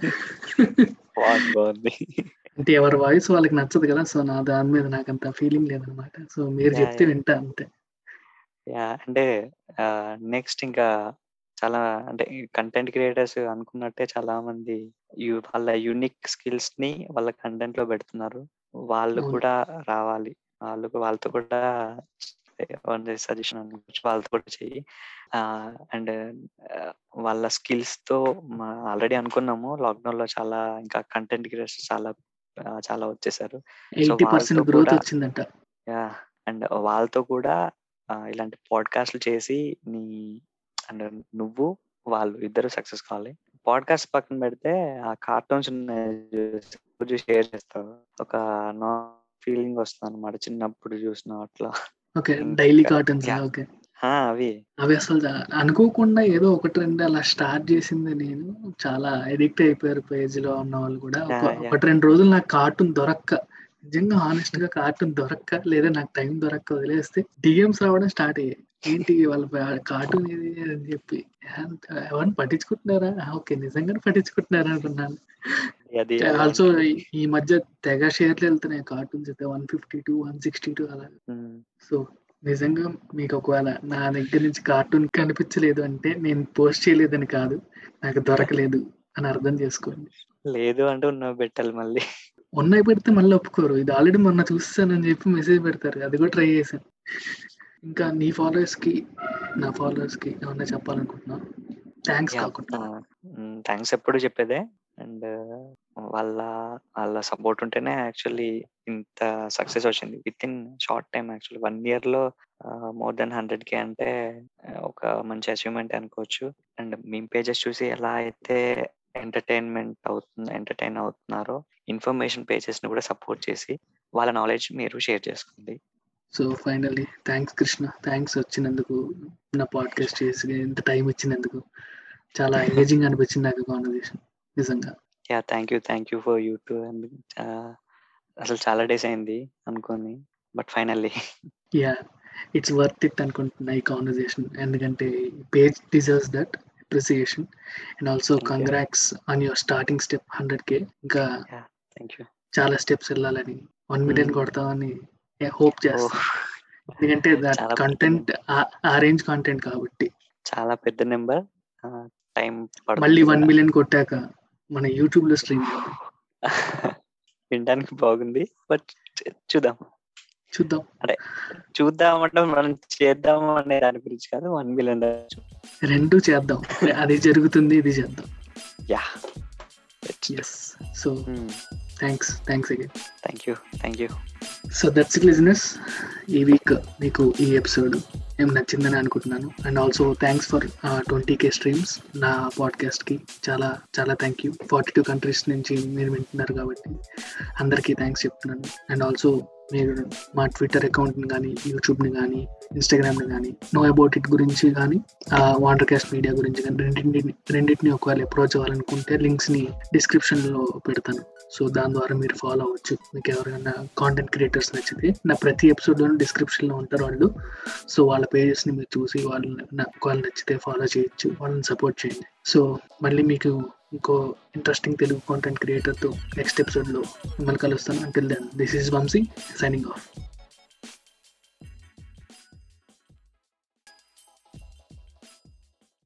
బాగుంది బాగుంది. అంటే ఎవరి వాయిస్ వాళ్ళకి నచ్చదు కదా సో నా దాని మీద నాకు అంత ఫీలింగ్ లేదనమాట. సో మీరు చెప్తే. వింటా అంతే. యా అంటే నెక్స్ట్ ఇంకా చాలా అంటే కంటెంట్ క్రియేటర్స్ అనుకున్నట్టే చాలా మంది యు- వాళ్ళ యూనిక్ స్కిల్స్ని వాళ్ళ కంటెంట్లో పెడుతున్నారు. వాళ్ళు. కూడా రావాలి. వాళ్ళు వాళ్ళతో కూడా సజెషన్ వాళ్ళతో కూడా చెయ్యి. అండ్ వాళ్ళ స్కిల్స్తో ఆల్రెడీ అనుకున్నాము. లాక్డౌన్లో చాలా ఇంకా కంటెంట్ క్రియేటర్స్ చాలా చాలా వచ్చేసారు. అండ్ వాళ్ళతో కూడా ఇలాంటి పాడ్కాస్ట్లు చేసి నీ అండ్ నువ్వు వాళ్ళు ఇద్దరు సక్సెస్ కావాలి. పాడ్కాస్ట్ పక్కన పెడితే ఆ కార్టూన్స్ షేర్ చేస్తావు ఒక నా ఫీలింగ్ వస్తుంది అనమాట చిన్నప్పుడు చూసిన అట్లా. Okay daily cartoons. ఓకే. అవి. అవి అసలు అనుకోకుండా ఏదో ఒకటి రెండు అలా స్టార్ట్ చేసింది నేను. చాలా ఎడిక్ట్ అయిపోయారు పేజ్లో ఉన్న వాళ్ళు కూడా. ఒకటి రెండు రోజులు నాకు కార్టూన్ దొరక్క. నిజంగా హానెస్ట్గా కార్టూన్ దొరక్క లేదా నాకు టైం దొరక్క వదిలేస్తే డిఎమ్స్ రావడం స్టార్ట్ అయ్యాయి. ఏంటి వాళ్ళ కార్టూన్ ఇది అని చెప్పి. "ఏ- ఎవరిని పట్టించుకుంటున్నారా? ఓకే నిజంగానే పట్టించుకుంటున్నారా అది ఆల్సో ఈ మధ్య తెగ షేర్లు వెళ్తున్నాయి కార్టూన్స్ అయితే one fifty two one sixty two అలా సో నిజంగా మీకు ఒకవేళ నా దగ్గర నుంచి కార్టూన్ కనిపించలేదు అంటే నేను పోస్ట్ చేయలేదని కాదు. నాకు దొరకలేదు అని అర్థం చేసుకోండి. లేదు అంటే ఉన్నవి పెట్టాలి మళ్ళీ. ఉన్నాయి పెడితే మళ్ళీ ఒప్పుకోరు. ఇది ఆల్రెడీ మొన్న చూస్తానని చెప్పి మెసేజ్ పెడతారు. అది కూడా ట్రై చేశాను. ఇంకా నీ ఫాలోవర్స్కి నా ఫాలోవర్స్కి ఏమన్నా చెప్పాలనుకుంటున్నా? థ్యాంక్స్ కాకుండా. థ్యాంక్స్ ఎప్పుడు చెప్పేదే. అండ్ వాళ్ళ వాళ్ళ సపోర్ట్ ఉంటేనే యాక్చువల్లీ ఇంత సక్సెస్ వచ్చింది. With in short time actually one ఇయర్లో మోర్ దెన్ హండ్రెడ్ కే అంటే ఒక మంచి అచీవ్మెంట్ అనుకోవచ్చు. అండ్ మీ పేజెస్ చూసి ఎలా అయితే ఎంటర్టైన్మెంట్ అవుతుంది ఎంటర్టైన్ అవుతున్నారో ఇన్ఫర్మేషన్ పేజెస్ని కూడా సపోర్ట్ చేసి వాళ్ళ నాలెడ్జ్ మీరు షేర్ చేసుకోండి. So finally thanks Krishna thanks వచ్చినందుకు నా పాడ్కాస్ట్ చేసి ఇంత టైం ఇచ్చినందుకు. చాలా ఎంగేజింగ్ అనిపించింది నాకు కాన్వర్జేషన్ నిజంగా. Yeah thank you thank you for you to and అసలు చాలా డేస్ అయింది అనుకోని but finally yeah it's worth it అనుకుంటున్నా ఈ కాన్వర్జేషన్ ఎందుకంటే page deserves that appreciation and also. Congrats on your starting step hundred K ఇంకా thank you చాలా steps వెళ్ళాలని వన్ మిలియన్ Hmm. కొడతామని హోప్ చేస్తా ఎందుకంటే కంటెంట్ ఆ రేంజ్ కంటెంట్ కాబట్టి. చాలా పెద్ద నెంబర్ టైం మళ్ళీ వన్ మిలియన్ కొట్టాక మన యూట్యూబ్లో స్ట్రీమ్ వినడానికి బాగుంది. బట్ చూద్దాం చూద్దాం. చూద్దాం. అంటే మనం చేద్దాం అనే దాని గురించి కాదు వన్ మిలియన్ రెండు చేద్దాం. అది జరుగుతుంది ఇది చేద్దాం. Yeah so thanks thanks again thank you thank you so that's it listeners ఈ వీక్ మీకు ఈ ఎపిసోడ్ ఏం నచ్చిందని అనుకుంటున్నాను. And also thanks for twenty K streams నా పాడ్కాస్ట్కి చాలా చాలా thank you forty two countries నుంచి మీరు వింటున్నారు కాబట్టి అందరికీ థ్యాంక్స్ చెప్తున్నాను. అండ్ ఆల్సో మీరు మా ట్విట్టర్ అకౌంట్ని కానీ యూట్యూబ్ని కానీ ఇన్స్టాగ్రామ్ని కానీ నో అబౌట్ ఇట్ గురించి కానీ వాటర్ క్యాస్ట్ మీడియా గురించి కానీ రెండింటిని రెండింటిని ఒకవేళ అప్రోచ్ అవ్వాలనుకుంటే లింక్స్ని డిస్క్రిప్షన్లో పెడతాను. సో దాని ద్వారా మీరు ఫాలో అవ్వచ్చు. మీకు ఎవరైనా కాంటెంట్ క్రియేటర్స్ నచ్చితే నా ప్రతి ఎపిసోడ్లోనూ డిస్క్రిప్షన్లో ఉంటారు వాళ్ళు. సో వాళ్ళ పేజెస్ని మీరు చూసి వాళ్ళని నాకు వాళ్ళు నచ్చితే ఫాలో చేయొచ్చు. వాళ్ళని సపోర్ట్ చేయండి. సో మళ్ళీ మీకు ఇంకో ఇంట్రెస్టింగ్ తెలుగు కాంటెంట్ క్రియేటర్తో నెక్స్ట్ ఎపిసోడ్లో మిమ్మల్ని కలుస్తాను. Until then this is Vamshi signing off